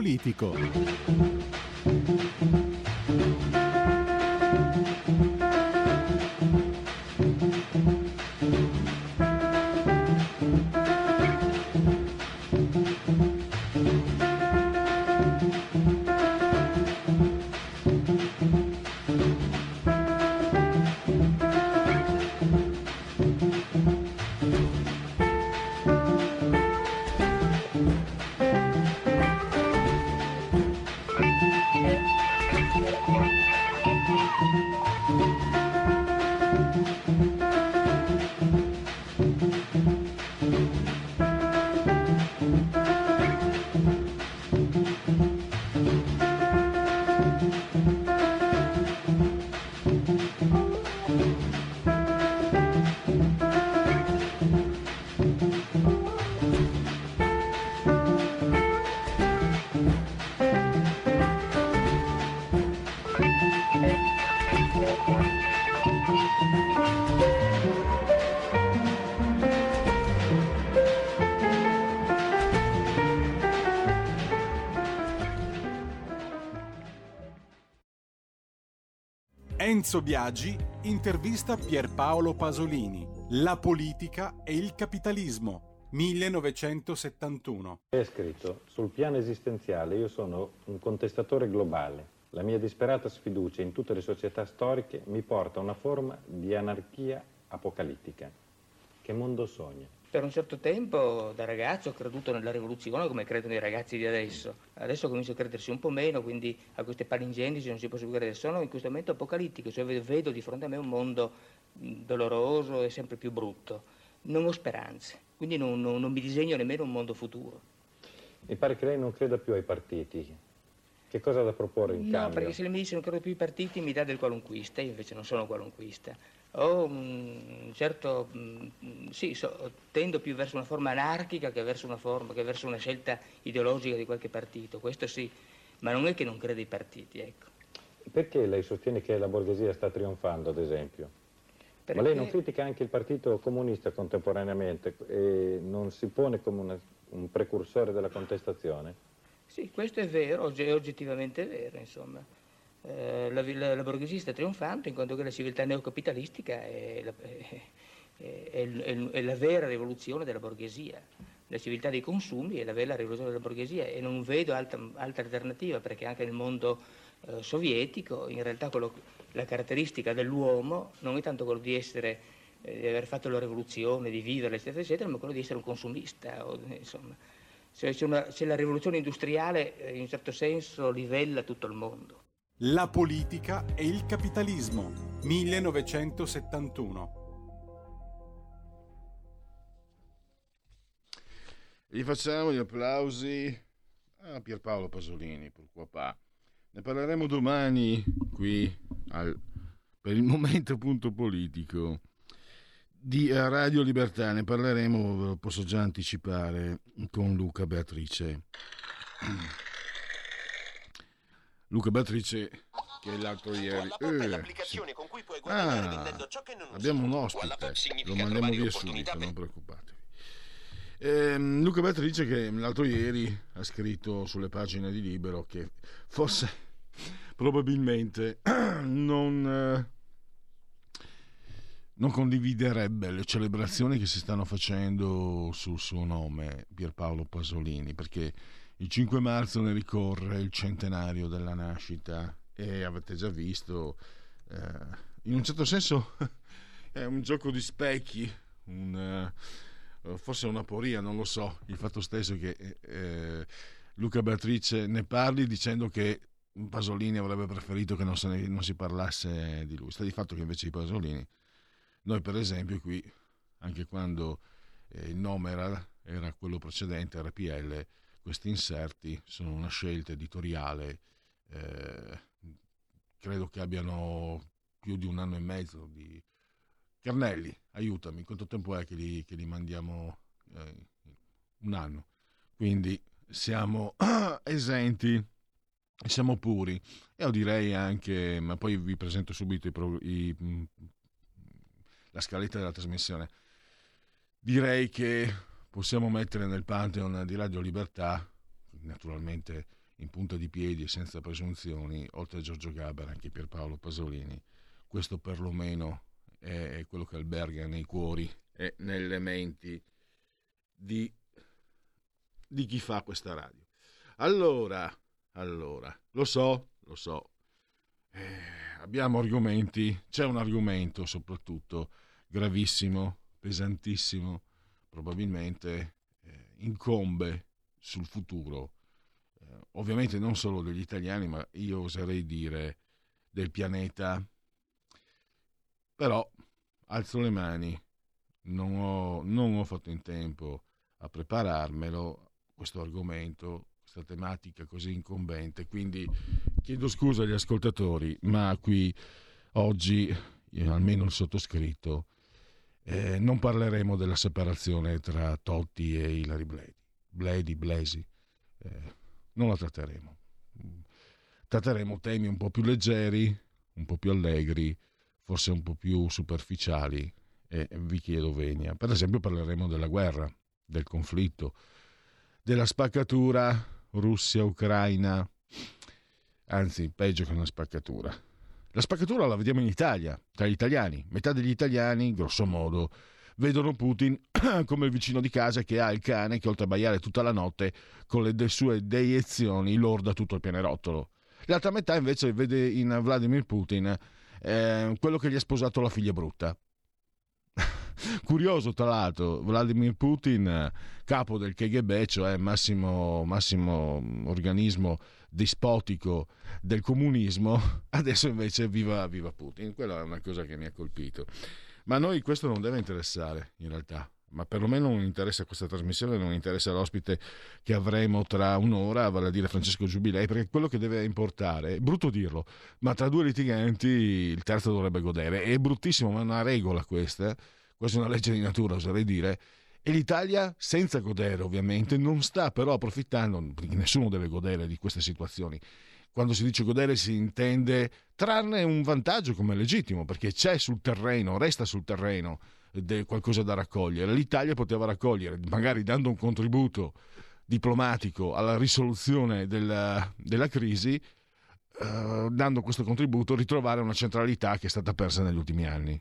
politico. Enzo Biagi intervista Pierpaolo Pasolini. La politica e il capitalismo. 1971. È scritto, sul piano esistenziale io sono un contestatore globale. La mia disperata sfiducia in tutte le società storiche mi porta a una forma di anarchia apocalittica. Che mondo sogna? Per un certo tempo da ragazzo ho creduto nella rivoluzione come credono i ragazzi di adesso. Adesso comincio a credersi un po' meno, quindi a queste palingendici non si può più credere. Sono in questo momento apocalittico, cioè vedo di fronte a me un mondo doloroso e sempre più brutto. Non ho speranze, quindi non, non, non mi disegno nemmeno un mondo futuro. Mi pare che lei non creda più ai partiti. Che cosa ha da proporre in no, cambio? No, perché se lei mi dice non credo più ai partiti mi dà del qualunquista, io invece non sono qualunquista ho un certo, sì, so, tendo più verso una forma anarchica che verso una, forma, che verso una scelta ideologica di qualche partito, questo sì, ma non è che non creda ai partiti, ecco. Perché lei sostiene che la borghesia sta trionfando, ad esempio? Perché... Ma lei non critica anche il Partito Comunista contemporaneamente e non si pone come una, un precursore della contestazione? Sì, questo è vero, è oggettivamente vero, insomma. Eh, la, la, la, borghesia sta trionfando in quanto che la civiltà neocapitalistica è la, è, è, è la, vera rivoluzione della borghesia. La civiltà dei consumi è la vera rivoluzione della borghesia e non vedo altra, altra alternativa perché anche nel mondo eh, sovietico in realtà quello, la caratteristica dell'uomo non è tanto quello di essere eh, di aver fatto la rivoluzione, di vivere, eccetera, eccetera, ma quello di essere un consumista. O, insomma, se, se, una, se la rivoluzione industriale eh, in un certo senso livella tutto il mondo. La politica e il capitalismo, 1971. Gli facciamo gli applausi a Pierpaolo Pasolini, pas. Ne parleremo domani qui al, per il momento punto politico di Radio Libertà. Ne parleremo, ve lo posso già anticipare, con Luca Beatrice. Luca Beatrice che l'altro ieri. eh, sì. ah, abbiamo un ospite. lo mandiamo via subito non preoccupatevi. Eh, Luca Beatrice che l'altro ieri ha scritto sulle pagine di Libero che forse probabilmente non eh, non condividerebbe le celebrazioni che si stanno facendo sul suo nome Pierpaolo Pasolini perché il 5 marzo ne ricorre il centenario della nascita e avete già visto, eh, in un certo senso è un gioco di specchi, un, uh, forse una poria, non lo so, il fatto stesso che eh, Luca Beatrice ne parli dicendo che Pasolini avrebbe preferito che non, ne, non, si parlasse di lui. Sta di fatto che invece di Pasolini, noi per esempio qui, anche quando eh, il nome era, era quello precedente, RPL, questi inserti sono una scelta editoriale, eh, credo che abbiano più di un anno e mezzo di... Carnelli, aiutami, quanto tempo è che li, che li mandiamo? Eh, un anno. Quindi siamo esenti, siamo puri. Io direi anche, ma poi vi presento subito i, i, mm, la scaletta della trasmissione. Direi che possiamo mettere nel Pantheon di Radio Libertà, naturalmente in punta di piedi e senza presunzioni, oltre a Giorgio Gaber anche Pierpaolo Pasolini. Questo perlomeno è quello che alberga nei cuori e nelle menti di, di chi fa questa radio. Allora, allora, lo so, lo so, eh, abbiamo argomenti, c'è un argomento soprattutto gravissimo, pesantissimo, probabilmente eh, incombe sul futuro, eh, ovviamente non solo degli italiani, ma io oserei dire del pianeta. Però alzo le mani, non ho, non ho fatto in tempo a prepararmelo questo argomento, questa tematica così incombente, quindi chiedo scusa agli ascoltatori, ma qui oggi, almeno il sottoscritto, eh, non parleremo della separazione tra Totti e Ilari Bledi, Bledi, Blesi, eh, non la tratteremo. Tratteremo temi un po' più leggeri, un po' più allegri, forse un po' più superficiali e vi chiedo venia. Per esempio parleremo della guerra, del conflitto, della spaccatura Russia-Ucraina, anzi peggio che una spaccatura. La spaccatura la vediamo in Italia, tra gli italiani. Metà degli italiani, grosso modo, vedono Putin come il vicino di casa che ha il cane che oltre a baiare tutta la notte con le sue deiezioni lorda tutto il pianerottolo. L'altra metà invece vede in Vladimir Putin eh, quello che gli ha sposato la figlia brutta. Curioso, tra l'altro, Vladimir Putin, capo del KGB, cioè massimo, massimo organismo dispotico del comunismo, adesso invece viva, viva Putin. Quella è una cosa che mi ha colpito. Ma a noi questo non deve interessare, in realtà ma perlomeno non interessa questa trasmissione, non interessa l'ospite che avremo tra un'ora, vale a dire Francesco Giubilei, perché quello che deve importare, è brutto dirlo, ma tra due litiganti il terzo dovrebbe godere. È bruttissimo, ma è una regola questa, questa è una legge di natura, oserei dire. E l'Italia, senza godere ovviamente, non sta però approfittando, perché nessuno deve godere di queste situazioni. Quando si dice godere si intende trarne un vantaggio come legittimo, perché c'è sul terreno, resta sul terreno qualcosa da raccogliere. L'Italia poteva raccogliere, magari dando un contributo diplomatico alla risoluzione della, della crisi, eh, dando questo contributo, ritrovare una centralità che è stata persa negli ultimi anni.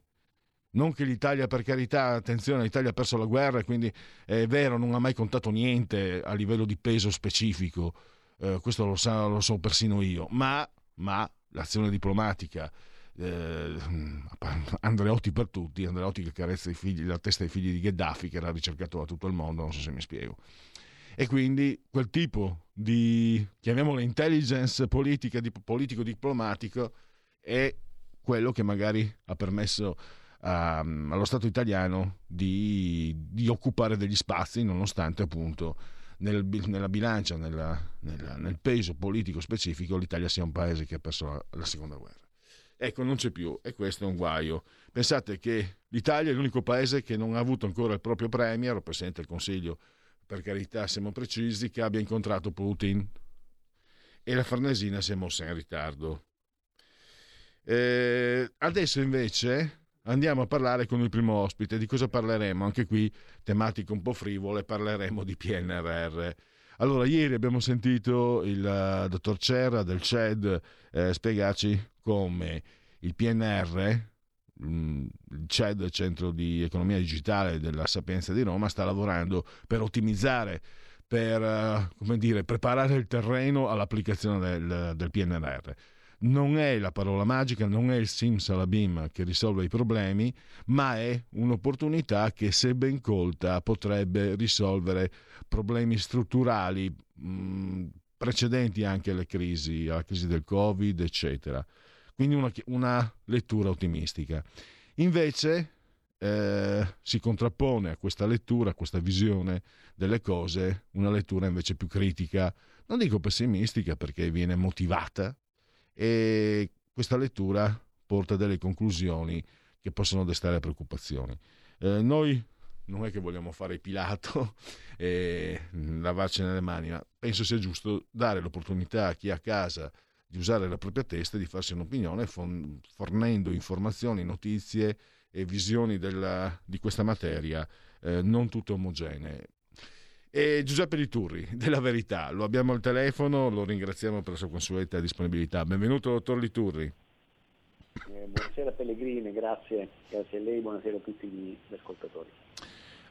Non che l'Italia, per carità, attenzione, l'Italia ha perso la guerra quindi è vero, non ha mai contato niente a livello di peso specifico, eh, questo lo, sa, lo so persino io, ma, ma l'azione diplomatica, eh, Andreotti per tutti, Andreotti che carezza figli, la testa dei figli di Gheddafi che era ricercato da tutto il mondo, non so se mi spiego. E quindi quel tipo di, chiamiamolo intelligence politica, di, politico-diplomatico, è quello che magari ha permesso a, allo Stato italiano di, di, occupare degli spazi, nonostante appunto nel, nella bilancia, nella, nella, nel peso politico specifico, l'Italia sia un paese che ha perso la, la seconda guerra. Ecco, non c'è più e questo è un guaio. Pensate che l'Italia è l'unico paese che non ha avuto ancora il proprio premier, o Presidente del Consiglio, per carità siamo precisi, che abbia incontrato Putin. E la Farnesina si è mossa in ritardo. Eh, adesso invece andiamo a parlare con il primo ospite. Di cosa parleremo? Anche qui tematiche un po' frivole, parleremo di PNRR. Allora, ieri abbiamo sentito il uh, dottor Cerra del CED eh, spiegarci come il PNR, mm, il CED, il Centro di Economia Digitale della Sapienza di Roma, sta lavorando per ottimizzare, per uh, dire, preparare il terreno all'applicazione del, del PNR non è la parola magica, non è il simsalabim che risolve i problemi, ma è un'opportunità che se ben colta potrebbe risolvere problemi strutturali mh, mm, precedenti anche alle crisi, alla crisi del Covid, eccetera. Quindi una, una lettura ottimistica. Invece eh, si contrappone a questa lettura, a questa visione delle cose, una lettura invece più critica, non dico pessimistica perché viene motivata, e questa lettura porta delle conclusioni che possono destare preoccupazioni. Eh, noi non è che vogliamo fare il Pilato e lavarcene le mani, ma penso sia giusto dare l'opportunità a chi a casa di usare la propria testa e di farsi un'opinione fornendo informazioni, notizie e visioni della, di questa materia eh, non tutte omogenee. E Giuseppe Liturri, della Verità, lo abbiamo al telefono, lo ringraziamo per la sua consueta disponibilità. Benvenuto, dottor Liturri. Eh, buonasera Pellegrini, grazie, grazie a lei, buonasera a tutti gli ascoltatori.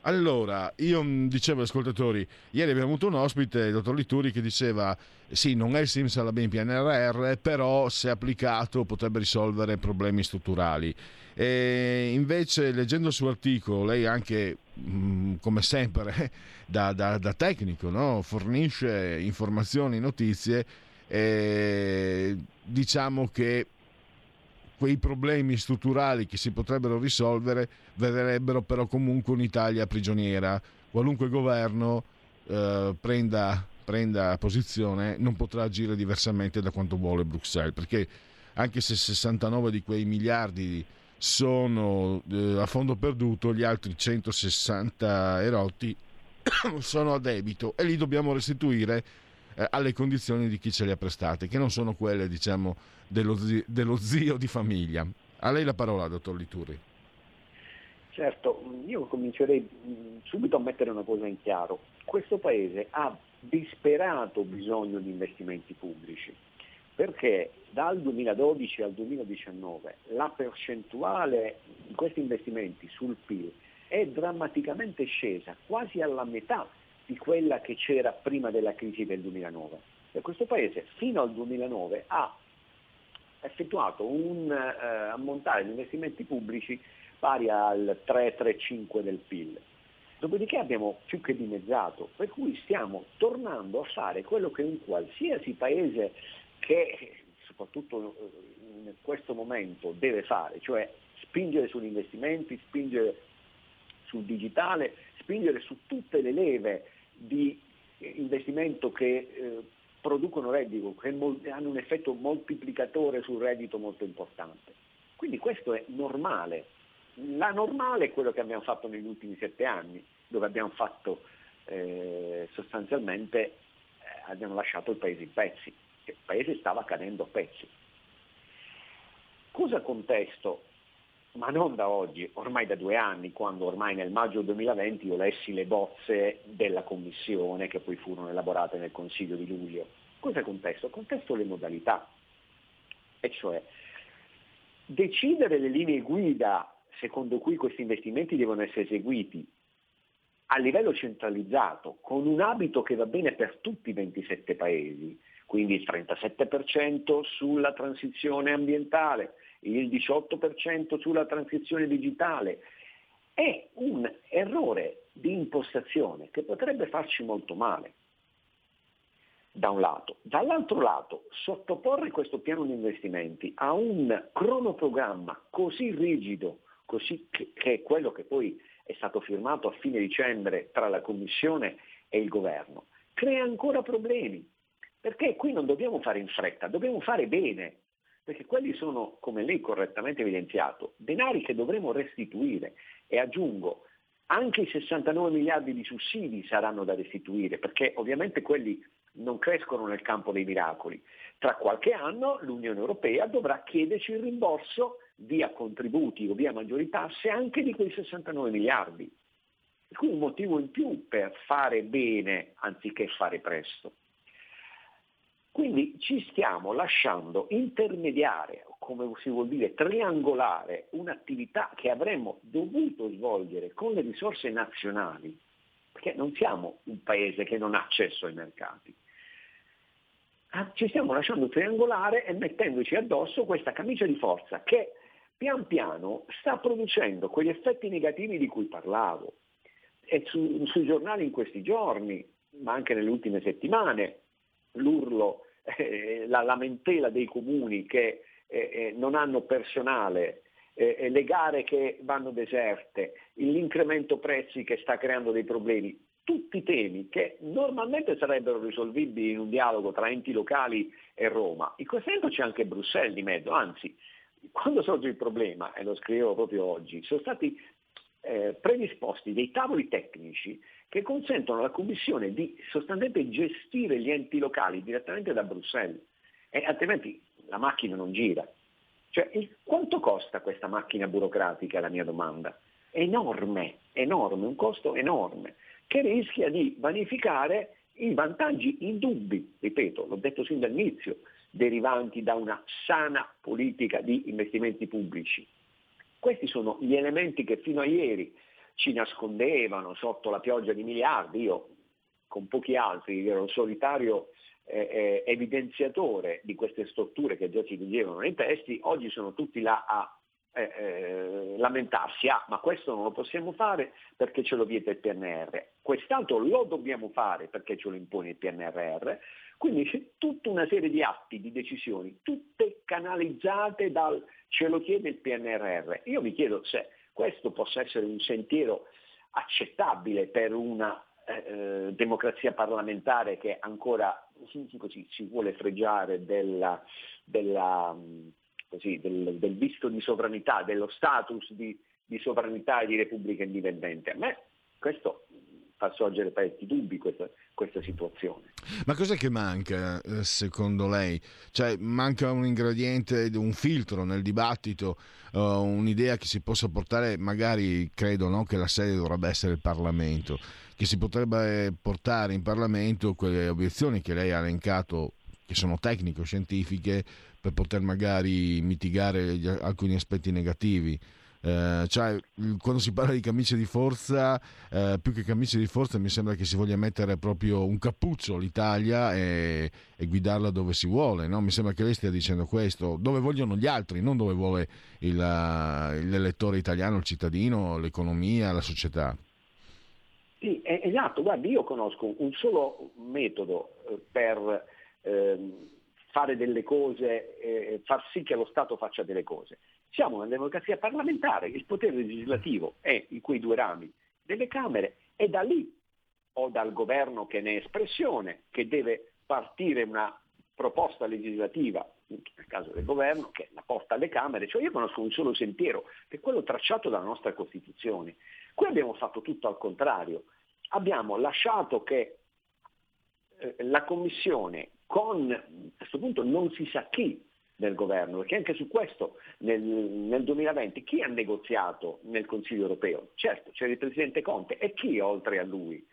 Allora, io dicevo agli ascoltatori, ieri abbiamo avuto un ospite, il dottor Lituri, che diceva sì, non è il simsalabim PNRR, però se applicato potrebbe risolvere problemi strutturali. E invece, leggendo il suo articolo, lei anche, mm, come sempre, da, da, da tecnico, no? fornisce informazioni, notizie, e diciamo che quei problemi strutturali che si potrebbero risolvere vedrebbero però comunque un'Italia prigioniera. Qualunque governo eh, prenda, prenda posizione non potrà agire diversamente da quanto vuole Bruxelles, perché anche se 69 di quei miliardi sono eh, a fondo perduto, gli altri 160 erotti sono a debito e li dobbiamo restituire eh, alle condizioni di chi ce le ha prestate, che non sono quelle, diciamo, dello zio, dello zio di famiglia. A lei la parola, dottor Lituri. Certo, io comincerei subito a mettere una cosa in chiaro. Questo Paese ha disperato bisogno di investimenti pubblici, perché dal 2012 al 2019 la percentuale di questi investimenti sul PIL è drammaticamente scesa, quasi alla metà di quella che c'era prima della crisi del 2009. E questo Paese fino al 2009 ha effettuato un eh, ammontare di investimenti pubblici pari al 3-3-5 del PIL. Dopodiché abbiamo più che dimezzato, per cui stiamo tornando a fare quello che un qualsiasi paese che soprattutto eh, in questo momento deve fare, cioè spingere sugli investimenti, spingere sul digitale, spingere su tutte le leve di investimento che eh, producono reddito, che hanno un effetto moltiplicatore sul reddito molto importante. Quindi questo è normale. La normale è quello che abbiamo fatto negli ultimi sette anni, dove abbiamo fatto eh, sostanzialmente, eh, abbiamo lasciato il paese in pezzi, il paese stava cadendo a pezzi. Cosa contesto ma non da oggi, ormai da due anni, quando ormai nel maggio 2020 io lessi le bozze della commissione che poi furono elaborate nel Consiglio di luglio. Cosa contesto? Contesto le modalità, e cioè decidere le linee guida secondo cui questi investimenti devono essere eseguiti a livello centralizzato, con un abito che va bene per tutti i 27 paesi, quindi il 37% sulla transizione ambientale, il 18% sulla transizione digitale. È un errore di impostazione che potrebbe farci molto male, da un lato. Dall'altro lato, sottoporre questo piano di investimenti a un cronoprogramma così rigido, così che, che è quello che poi è stato firmato a fine dicembre tra la Commissione e il Governo, crea ancora problemi. Perché qui non dobbiamo fare in fretta, dobbiamo fare bene, perché quelli sono, come lei correttamente evidenziato, denari che dovremo restituire e aggiungo, anche i 69 miliardi di sussidi saranno da restituire, perché ovviamente quelli non crescono nel campo dei miracoli. Tra qualche anno l'Unione Europea dovrà chiederci il rimborso via contributi o via maggiori tasse anche di quei 69 miliardi. Per cui un motivo in più per fare bene anziché fare presto. Quindi ci stiamo lasciando intermediare, come si vuol dire, triangolare un'attività che avremmo dovuto svolgere con le risorse nazionali, perché non siamo un paese che non ha accesso ai mercati. Ah, ci stiamo lasciando triangolare e mettendoci addosso questa camicia di forza che pian piano sta producendo quegli effetti negativi di cui parlavo. E su, sui giornali in questi giorni, ma anche nelle ultime settimane, l'urlo eh, la lamentela dei comuni che eh, eh non hanno personale, eh, eh, le gare che vanno deserte, l'incremento prezzi che sta creando dei problemi, tutti temi che normalmente sarebbero risolvibili in un dialogo tra enti locali e Roma. In questo momento c'è anche Bruxelles di mezzo, anzi, quando sorge il problema, e lo scrivevo proprio oggi, sono stati eh, predisposti dei tavoli tecnici che consentono alla Commissione di sostanzialmente gestire gli enti locali direttamente da Bruxelles, e altrimenti la macchina non gira. Cioè, il, quanto costa questa macchina burocratica, la mia domanda? Enorme, enorme, un costo enorme. che rischia di vanificare i vantaggi indubbi, ripeto, l'ho detto sin dall'inizio, derivanti da una sana politica di investimenti pubblici. Questi sono gli elementi che fino a ieri ci nascondevano sotto la pioggia di miliardi. Io con pochi altri ero solitario eh, eh, evidenziatore di queste strutture che già ci leggevano nei testi, oggi sono tutti là a eh, eh, lamentarsi, ah ma questo non lo possiamo fare perché ce lo vieta il PNR, quest'altro lo dobbiamo fare perché ce lo impone il PNRR, quindi c'è tutta una serie di atti, di decisioni, tutte canalizzate dal ce lo chiede il PNRR. Io mi chiedo se questo possa essere un sentiero accettabile per una eh, democrazia parlamentare che ancora così, si vuole fregiare della, della così, del, del, visto di sovranità, dello status di, di sovranità e di repubblica indipendente. A me questo fa sorgere parecchi dubbi questa, questa, situazione. Ma cos'è che manca eh, secondo lei? Cioè manca un ingrediente, un filtro nel dibattito, uh, un'idea che si possa portare, magari credo no, che la sede dovrebbe essere il Parlamento, che si potrebbe portare in Parlamento quelle obiezioni che lei ha elencato, che sono tecnico-scientifiche, per poter magari mitigare gli, alcuni aspetti negativi. Eh, cioè, quando si parla di camicie di forza, eh, più che camicie di forza, mi sembra che si voglia mettere proprio un cappuccio l'Italia e, e guidarla dove si vuole. No? Mi sembra che lei stia dicendo questo, dove vogliono gli altri, non dove vuole il, l'elettore italiano, il cittadino, l'economia, la società. Sì, esatto, guardi, io conosco un solo metodo eh, per ehm, fare delle cose, eh, far sì che lo Stato faccia delle cose. Siamo una democrazia parlamentare, il potere legislativo è in quei due rami delle Camere e da lì o dal governo che ne è espressione, che deve partire una proposta legislativa, nel caso del governo, che la porta alle Camere, cioè io conosco un solo sentiero, che è quello tracciato dalla nostra Costituzione. Qui abbiamo fatto tutto al contrario, abbiamo lasciato che eh, la Commissione con a questo punto non si sa chi del governo, perché anche su questo nel, nel, 2020 chi ha negoziato nel Consiglio europeo? Certo, c'era il Presidente Conte e chi oltre a lui?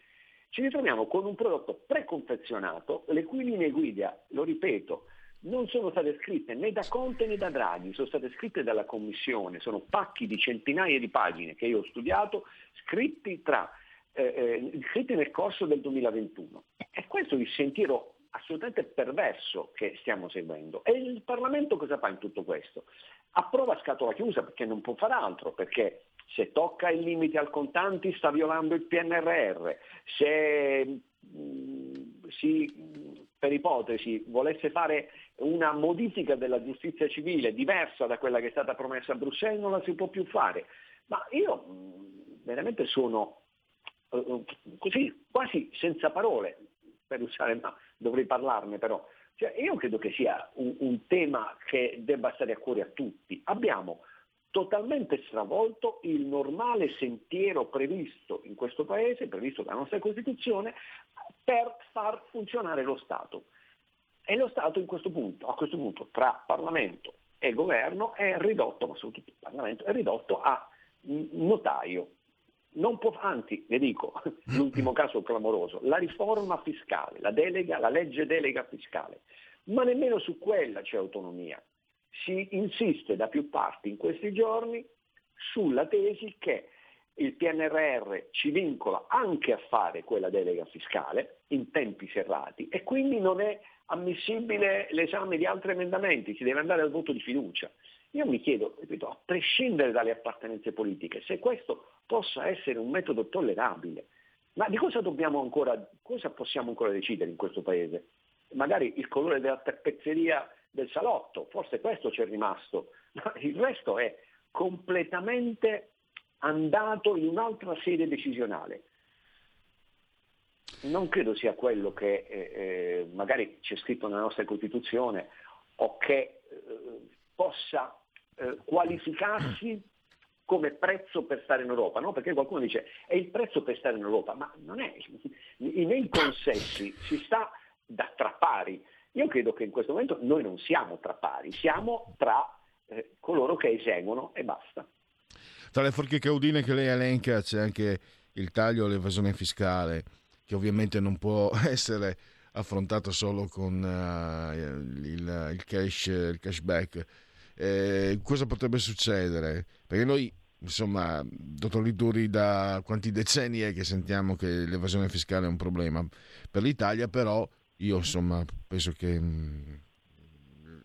Ci ritroviamo con un prodotto preconfezionato, le cui linee guida, lo ripeto, non sono state scritte né da Conte né da Draghi, sono state scritte dalla Commissione, sono pacchi di centinaia di pagine che io ho studiato, scritti, tra, eh, eh, scritti nel corso del 2021. E questo è il sentiero assolutamente perverso che stiamo seguendo. E il Parlamento cosa fa in tutto questo? Approva a scatola chiusa perché non può fare altro, perché se tocca il limite al contanti sta violando il PNRR, se mm, si, per ipotesi volesse fare una modifica della giustizia civile diversa da quella che è stata promessa a Bruxelles non la si può più fare. Ma io mm, veramente sono uh, così quasi senza parole per usare, ma dovrei parlarne però. Cioè, io credo che sia un, un tema che debba stare a cuore a tutti. Abbiamo totalmente stravolto il normale sentiero previsto in questo Paese, previsto dalla nostra Costituzione, per far funzionare lo Stato. E lo Stato punto, a questo punto tra Parlamento e Governo è ridotto, ma soprattutto il Parlamento, è ridotto a notaio, non può, anzi, le dico, l'ultimo caso clamoroso, la riforma fiscale, la, delega, la legge delega fiscale, ma nemmeno su quella c'è autonomia. Si insiste da più parti in questi giorni sulla tesi che il PNRR ci vincola anche a fare quella delega fiscale in tempi serrati e quindi non è ammissibile l'esame di altri emendamenti, si deve andare al voto di fiducia. Io mi chiedo, ripeto, a prescindere dalle appartenenze politiche, se questo possa essere un metodo tollerabile. Ma di cosa ancora, cosa possiamo ancora decidere in questo Paese? Magari il colore della tappezzeria del salotto, forse questo ci è rimasto, ma il resto è completamente andato in un'altra sede decisionale. Non credo sia quello che eh, eh magari c'è scritto nella nostra Costituzione o che eh, possa eh, qualificarsi come prezzo per stare in Europa, no? perché qualcuno dice è il prezzo per stare in Europa, ma non è, nei consessi si sta da tra pari. Io credo che in questo momento noi non siamo tra pari, siamo tra eh, coloro che eseguono e basta. Tra le forche caudine che lei elenca c'è anche il taglio all'evasione fiscale, che ovviamente non può essere affrontato solo con uh, il, il, cash, il cashback, eh, cosa potrebbe succedere? Perché noi, insomma, dottor Lituri, da quanti decenni è che sentiamo che l'evasione fiscale è un problema? Per l'Italia però, io insomma, penso che mm,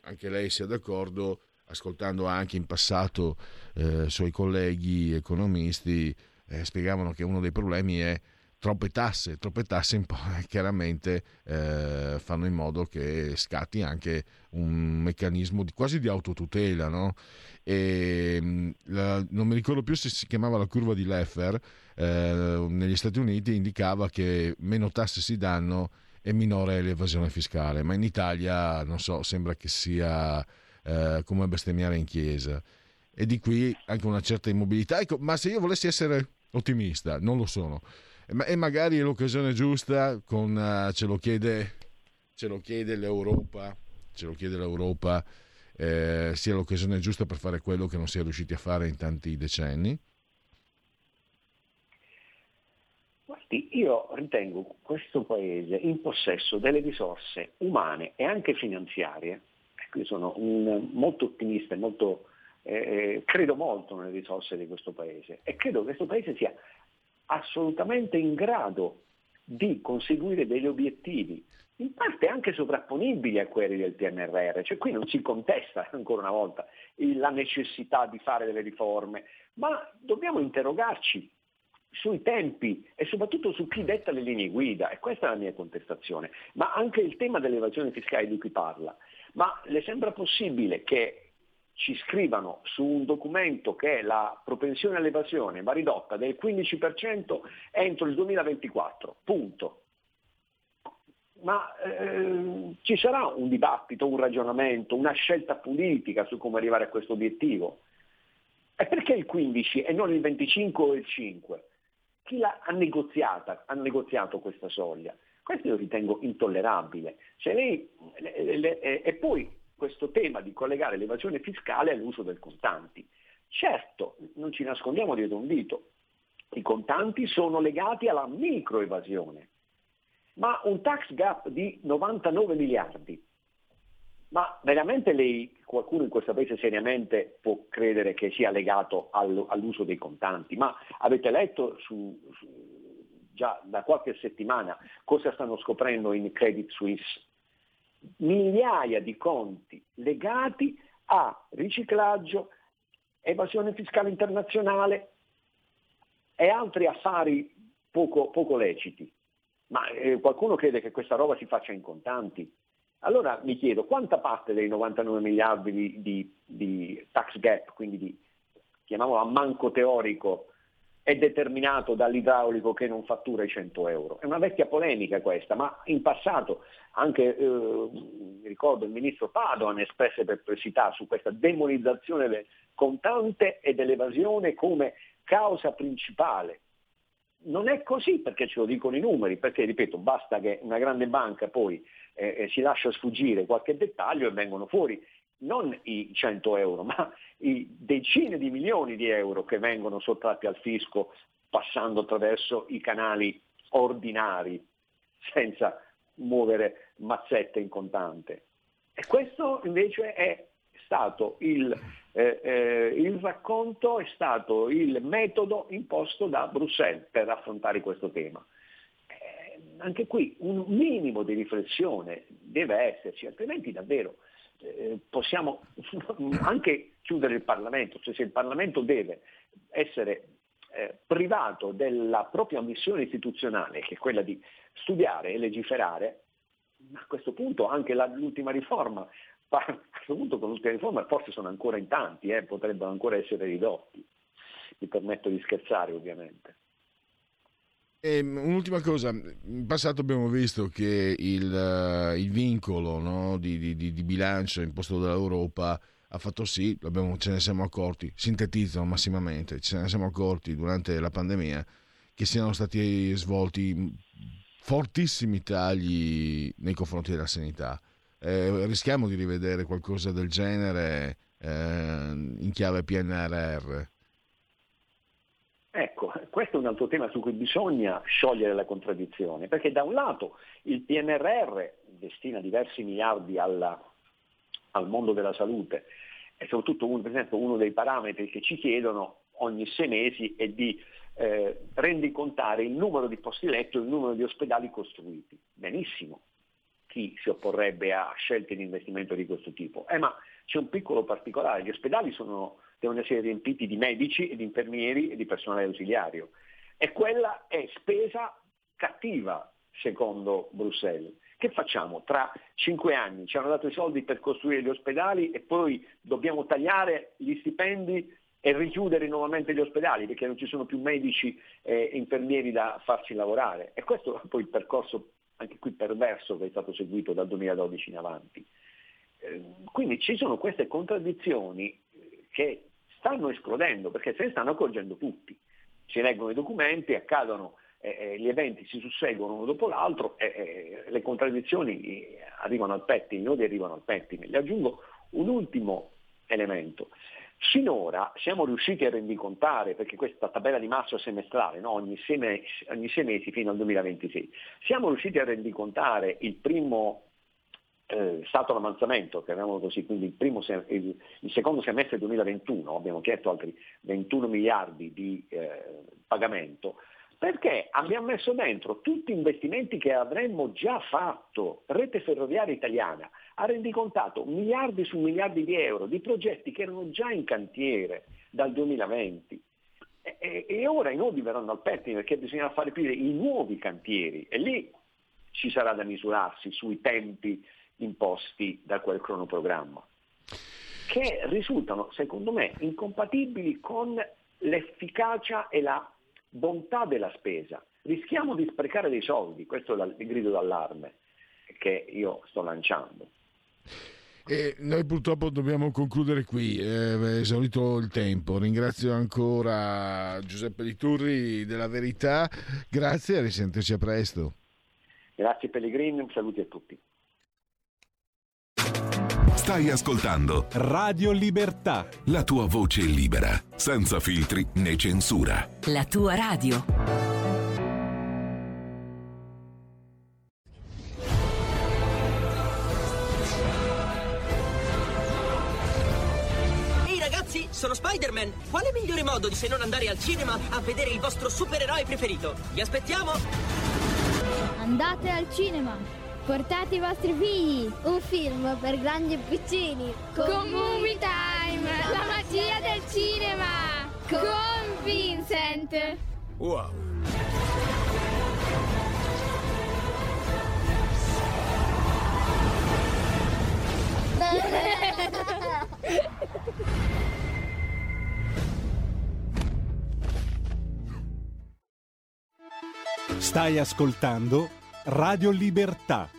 anche lei sia d'accordo, ascoltando anche in passato eh, suoi colleghi economisti, eh, spiegavano che uno dei problemi è troppe tasse, troppe tasse in, chiaramente eh, fanno in modo che scatti anche un meccanismo di, quasi di autotutela, no? E, mm, la, non mi ricordo più se si chiamava la curva di Leffer, eh, negli Stati Uniti indicava che meno tasse si danno e minore è l'evasione fiscale, ma in Italia, non so, sembra che sia eh, come bestemmiare in chiesa. E di qui anche una certa immobilità. Ecco, ma se io volessi essere ottimista, non lo sono e magari è l'occasione giusta, con, uh, ce, lo chiede, ce, lo chiede, l'Europa, ce lo chiede l'Europa eh, sia l'occasione giusta per fare quello che non si è riusciti a fare in tanti decenni? Guardi, io ritengo questo Paese in possesso delle risorse umane e anche finanziarie, io sono un, molto ottimista molto, eh, eh, credo molto nelle risorse di questo Paese e credo che questo Paese sia assolutamente in grado di conseguire degli obiettivi, in parte anche sovrapponibili a quelli del PNRR, cioè qui non si contesta ancora una volta la necessità di fare delle riforme, ma dobbiamo interrogarci sui tempi e soprattutto su chi detta le linee guida, e questa è la mia contestazione, ma anche il tema dell'evasione fiscale di cui parla. Ma le sembra possibile che ci scrivano su un documento che la propensione all'evasione va ridotta del 15% entro il 2024, punto. Ma eh, ci sarà un dibattito, un ragionamento, una scelta politica su come arrivare a questo obiettivo? E perché il 15 e non il 25 o il 5? Chi ha, negoziata, ha negoziato questa soglia? Questo io ritengo intollerabile. Lei, le, le, e poi questo tema di collegare l'evasione fiscale all'uso del contanti. Certo, non ci nascondiamo dietro un dito, i contanti sono legati alla microevasione, ma un tax gap di 99 miliardi, ma veramente lei, qualcuno in questo paese seriamente può credere che sia legato all'uso dei contanti? Ma avete letto su, su, già da qualche settimana cosa stanno scoprendo in Credit Suisse? Migliaia di conti legati a riciclaggio, evasione fiscale internazionale e altri affari poco, poco leciti. Ma eh, qualcuno crede che questa roba si faccia in contanti? Allora mi chiedo quanta parte dei 99 miliardi di, di, di tax gap, quindi di, chiamiamolo a manco teorico, è determinato dall'idraulico che non fattura i 100 euro. È una vecchia polemica questa, ma in passato anche, eh, ricordo, il ministro Padoan espresse perplessità su questa demonizzazione del contante e dell'evasione come causa principale. Non è così perché ce lo dicono i numeri, perché ripeto, basta che una grande banca poi eh, eh si lascia sfuggire qualche dettaglio e vengono fuori non i 100 euro, ma i decine di milioni di euro che vengono sottratti al fisco passando attraverso i canali ordinari, senza muovere mazzette in contante. E questo invece è stato il, eh, eh, il racconto, è stato il metodo imposto da Bruxelles per affrontare questo tema. Eh, anche qui un minimo di riflessione deve esserci, altrimenti davvero eh, possiamo anche chiudere il Parlamento, cioè se il Parlamento deve essere eh, privato della propria missione istituzionale, che è quella di studiare e legiferare, a questo punto anche la, l'ultima riforma, a questo punto con l'ultima riforma forse sono ancora in tanti, eh, potrebbero ancora essere ridotti. Mi permetto di scherzare ovviamente. E ehm, un'ultima cosa, in passato abbiamo visto che il, uh, il vincolo no, di, di, di, bilancio imposto dall'Europa ha fatto sì, ce ne siamo accorti, sintetizzano massimamente, ce ne siamo accorti durante la pandemia che siano stati svolti fortissimi tagli nei confronti della sanità. Eh, rischiamo di rivedere qualcosa del genere eh, in chiave PNRR. Questo è un altro tema su cui bisogna sciogliere la contraddizione, perché da un lato il PNRR destina diversi miliardi alla, al mondo della salute e soprattutto uno, per esempio uno dei parametri che ci chiedono ogni sei mesi è di eh, rendicontare il numero di posti letto e il numero di ospedali costruiti. Benissimo, chi si opporrebbe a scelte di investimento di questo tipo? Eh, ma c'è un piccolo particolare, gli ospedali sono, devono essere riempiti di medici e di infermieri e di personale ausiliario e quella è spesa cattiva secondo Bruxelles. Che facciamo? Tra cinque anni ci hanno dato i soldi per costruire gli ospedali e poi dobbiamo tagliare gli stipendi e richiudere nuovamente gli ospedali perché non ci sono più medici e infermieri da farci lavorare. E questo è poi il percorso anche qui perverso che è stato seguito dal 2012 in avanti. Ehm, quindi ci sono queste contraddizioni che stanno esplodendo perché se ne stanno accorgendo tutti. Si leggono i documenti, accadono eh, eh, gli eventi si susseguono uno dopo l'altro e eh, le contraddizioni arrivano al pettine, i nodi arrivano al pettine. Le aggiungo un ultimo elemento. Sinora siamo riusciti a rendicontare, perché questa tabella di massa semestrale, no? ogni, sei mesi, ogni, sei mesi, fino al 2026, siamo riusciti a rendicontare il primo eh, stato d'avanzamento, chiamiamolo così, quindi il, primo, il, il, secondo semestre 2021, abbiamo chiesto altri 21 miliardi di eh, pagamento, perché abbiamo messo dentro tutti investimenti che avremmo già fatto. Rete ferroviaria italiana ha rendicontato miliardi su miliardi di euro di progetti che erano già in cantiere dal 2020. E, e, ora i nodi verranno al pettine perché bisogna fare aprire i nuovi cantieri e lì ci sarà da misurarsi sui tempi imposti da quel cronoprogramma, che risultano, secondo me, incompatibili con l'efficacia e la bontà della spesa. Rischiamo di sprecare dei soldi, questo è il grido d'allarme che io sto lanciando. E noi purtroppo dobbiamo concludere qui, è esaurito il tempo. Ringrazio ancora Giuseppe Liturri della Verità, grazie e risentirci a presto. Grazie Pellegrini, saluti a tutti. Stai ascoltando Radio Libertà. La tua voce libera, senza filtri né censura. La tua radio. Ehi ragazzi, sono Spider-Man. Quale migliore modo di se non andare al cinema a vedere il vostro supereroe preferito? Vi aspettiamo! Andate al cinema! Portate i vostri figli! Un film per grandi e piccini! Con, con Movie Time! La magia del cinema! Con Vincent! Wow! Stai ascoltando Radio Libertà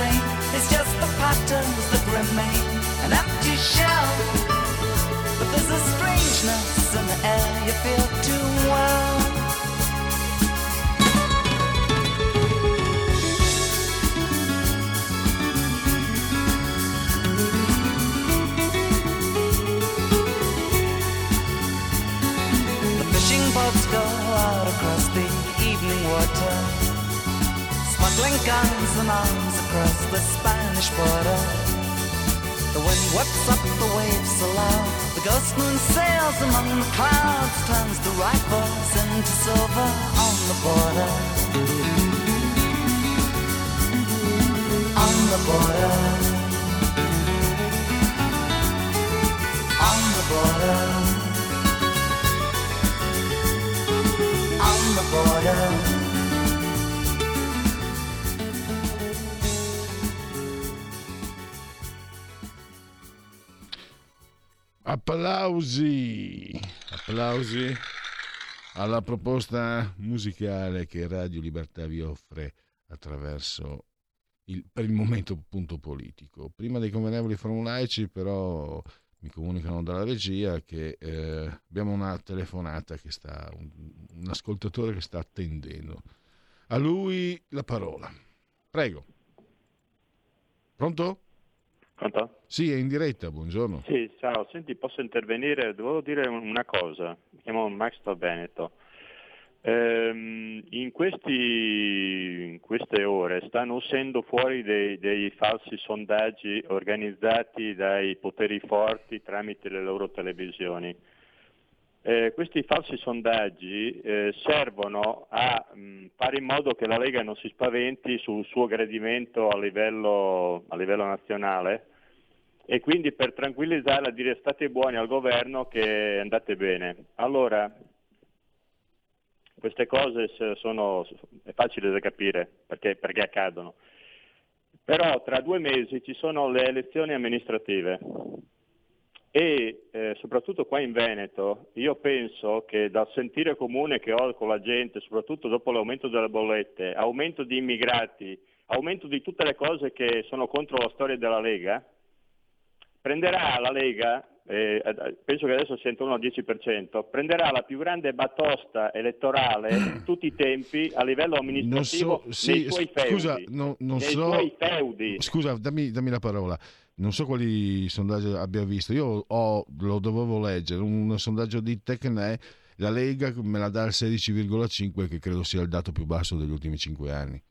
Same. It's just the patterns that remain, an empty shell. But there's a strangeness in the air you feel too well. The fishing boats go out across the evening water, smuggling guns and arms across the Spanish border. The wind whips up the waves so the ghost moon sails among the clouds, turns the rifles into silver on the border. On the border. On the border. on the border. Applausi, applausi alla proposta musicale che Radio Libertà vi offre attraverso il, per il momento punto politico. Prima dei convenevoli formulaici però mi comunicano dalla regia che eh, abbiamo una telefonata che sta, un, un ascoltatore che sta attendendo. A lui la parola. Prego. Pronto? Pronto? Sì, è in diretta, buongiorno. Sì, ciao, senti, posso intervenire? Devo dire una cosa, mi chiamo Max dal Veneto. Ehm, in, questi, in queste ore stanno uscendo fuori dei, dei falsi sondaggi organizzati dai poteri forti tramite le loro televisioni. Eh, questi falsi sondaggi eh, servono a mh, fare in modo che la Lega non si spaventi sul suo gradimento a livello, a livello nazionale e quindi per tranquillizzarla dire state buoni al governo che andate bene. Allora, queste cose sono, è facile da capire perché, perché accadono, però tra due mesi ci sono le elezioni amministrative e eh, soprattutto qua in Veneto io penso che dal sentire comune che ho con la gente, soprattutto dopo l'aumento delle bollette, aumento di immigrati, aumento di tutte le cose che sono contro la storia della Lega, prenderà la Lega, eh, penso che adesso sia intorno al 10%, prenderà la più grande batosta elettorale di tutti i tempi a livello amministrativo so, sì, suoi feudi. Scusa, no, non so. Scusa, dammi, dammi la parola. Non so quali sondaggi abbia visto. Io ho, lo dovevo leggere, un sondaggio di Tecne, la Lega me la dà al 16,5 che credo sia il dato più basso degli ultimi 5 anni.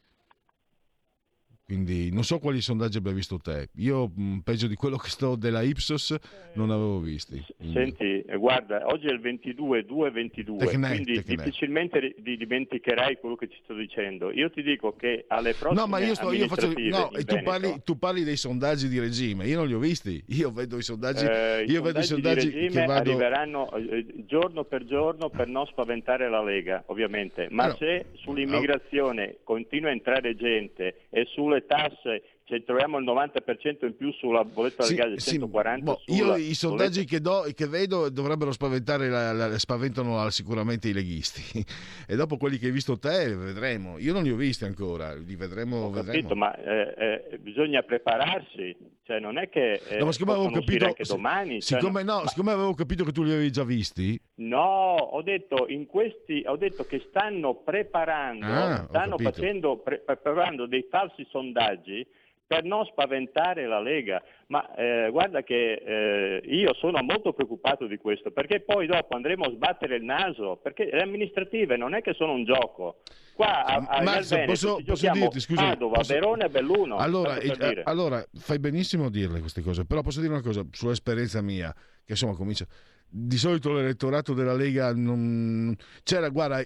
Quindi non so quali sondaggi abbia visto te. Io mh, peggio di quello che sto della Ipsos non avevo visti. Quindi. Senti, eh, guarda, oggi è il 22, 2 22, Tecne, quindi Tecne. difficilmente dimenticherai quello che ti sto dicendo. Io ti dico che alle prossime No, ma io, sto, io faccio. No, e tu Veneto- parli, tu parli dei sondaggi di regime. Io non li ho visti. Io vedo i sondaggi. Eh, io vedo i sondaggi di regime che vado. arriveranno eh, giorno per giorno per non spaventare la Lega, ovviamente. Ma Allora, se sull'immigrazione continua a entrare gente e sulle tasse ci troviamo il 90% in più sulla bolletta del Sì, gas del sì, 140 boh, io i sondaggi che, do, che vedo dovrebbero spaventare la, la- spaventano sicuramente i leghisti e dopo quelli che hai visto te vedremo io non li ho visti ancora li vedremo, Ho vedremo. capito, ma eh, eh, bisogna prepararsi, cioè non è che eh, No, ma siccome avevo capito, anche domani. cioè, siccome, no- no, siccome avevo capito che tu li avevi già visti, No, ho detto, in questi, ho detto che stanno preparando, Ah, stanno facendo, pre- preparando dei falsi sondaggi per non spaventare la Lega. Ma eh, guarda che eh, io sono molto preoccupato di questo, perché poi dopo andremo a sbattere il naso, perché le amministrative non è che sono un gioco. Qua a, a Max, Veneto posso, posso dirti, scusa, Padova, posso- Verona e Belluno. Allora, per eh, allora, fai benissimo a dirle queste cose, però posso dire una cosa sull'esperienza mia, che insomma comincia. Di solito l'elettorato della Lega non c'era, guarda,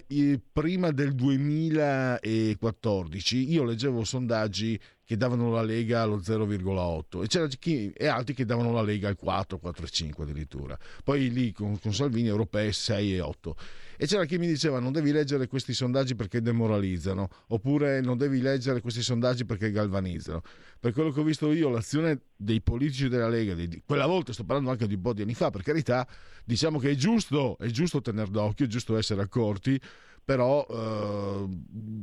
prima del 2014 io leggevo sondaggi che davano la Lega allo 0,8 e c'era chi, e altri che davano la Lega al 4, 4,5 addirittura. Poi lì con, con Salvini europee 6 e 8. E c'era chi mi diceva non devi leggere questi sondaggi perché demoralizzano, oppure non devi leggere questi sondaggi perché galvanizzano. Per quello che ho visto io, l'azione dei politici della Lega, di- quella volta sto parlando anche di un po' di anni fa, per carità, diciamo che è giusto, è giusto tenere d'occhio, è giusto essere accorti, però eh,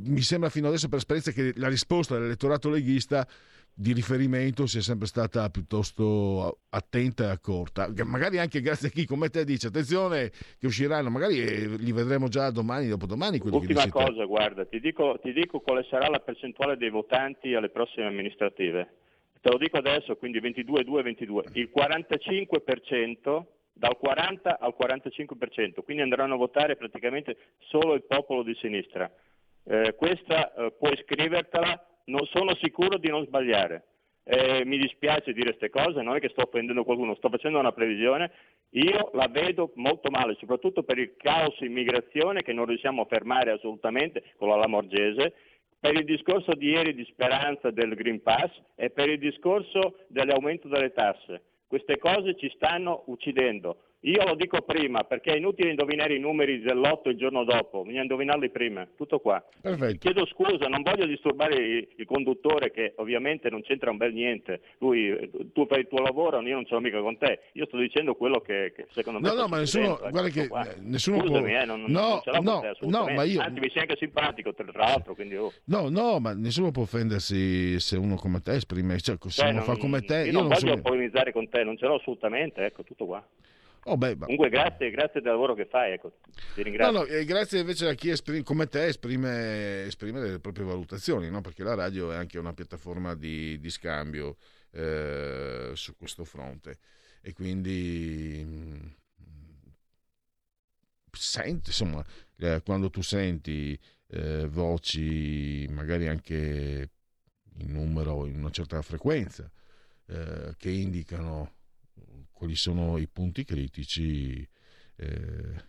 mi sembra fino adesso per esperienza che la risposta dell'elettorato leghista di riferimento sia sempre stata piuttosto attenta e accorta, magari anche grazie a chi come te dice attenzione che usciranno, magari eh, li vedremo già domani, dopodomani Ultima dici te. cosa, guarda, ti dico, ti dico quale sarà la percentuale dei votanti alle prossime amministrative. Te lo dico adesso, quindi 22-2-22. Il 45% dal 40 al 45%, quindi andranno a votare praticamente solo il popolo di sinistra. Eh, questa eh, puoi scrivertela, non sono sicuro di non sbagliare. Eh, mi dispiace dire queste cose, non è che sto offendendo qualcuno, sto facendo una previsione. Io la vedo molto male, soprattutto per il caos immigrazione che non riusciamo a fermare assolutamente con la Lamorgese, per il discorso di ieri di speranza del Green Pass e per il discorso dell'aumento delle tasse. Queste cose ci stanno uccidendo. Io lo dico prima perché è inutile indovinare i numeri dell'otto il giorno dopo, bisogna indovinarli prima. Tutto qua. Perfetto. Chiedo scusa, non voglio disturbare il, conduttore che ovviamente non c'entra un bel niente. Lui, tu fai il tuo lavoro, io non ce l'ho mica con te. Io sto dicendo quello che, che secondo me No, no, ma nessuno, guarda che qua. eh, nessuno Scusami, può... eh, non, no, non ce l'ho con no, te, no, ma io... Anzi, mi sei anche simpatico, tra l'altro, quindi oh. No, no, ma nessuno può offendersi se uno come te esprime, cioè se Cioè, uno non- fa come te, io, io non non voglio so... polemizzare con te, non ce l'ho assolutamente, ecco, tutto qua. Oh, beh, Comunque grazie, grazie del lavoro che fai, ecco. Ti No, ringrazio. no, e grazie invece a chi esprime, come te esprime, esprime le proprie valutazioni, no? perché la radio è anche una piattaforma di, di scambio eh, su questo fronte. E quindi mm, senti, insomma, eh, quando tu senti eh, voci magari anche in numero, in una certa frequenza, eh, che indicano quali sono i punti critici, eh,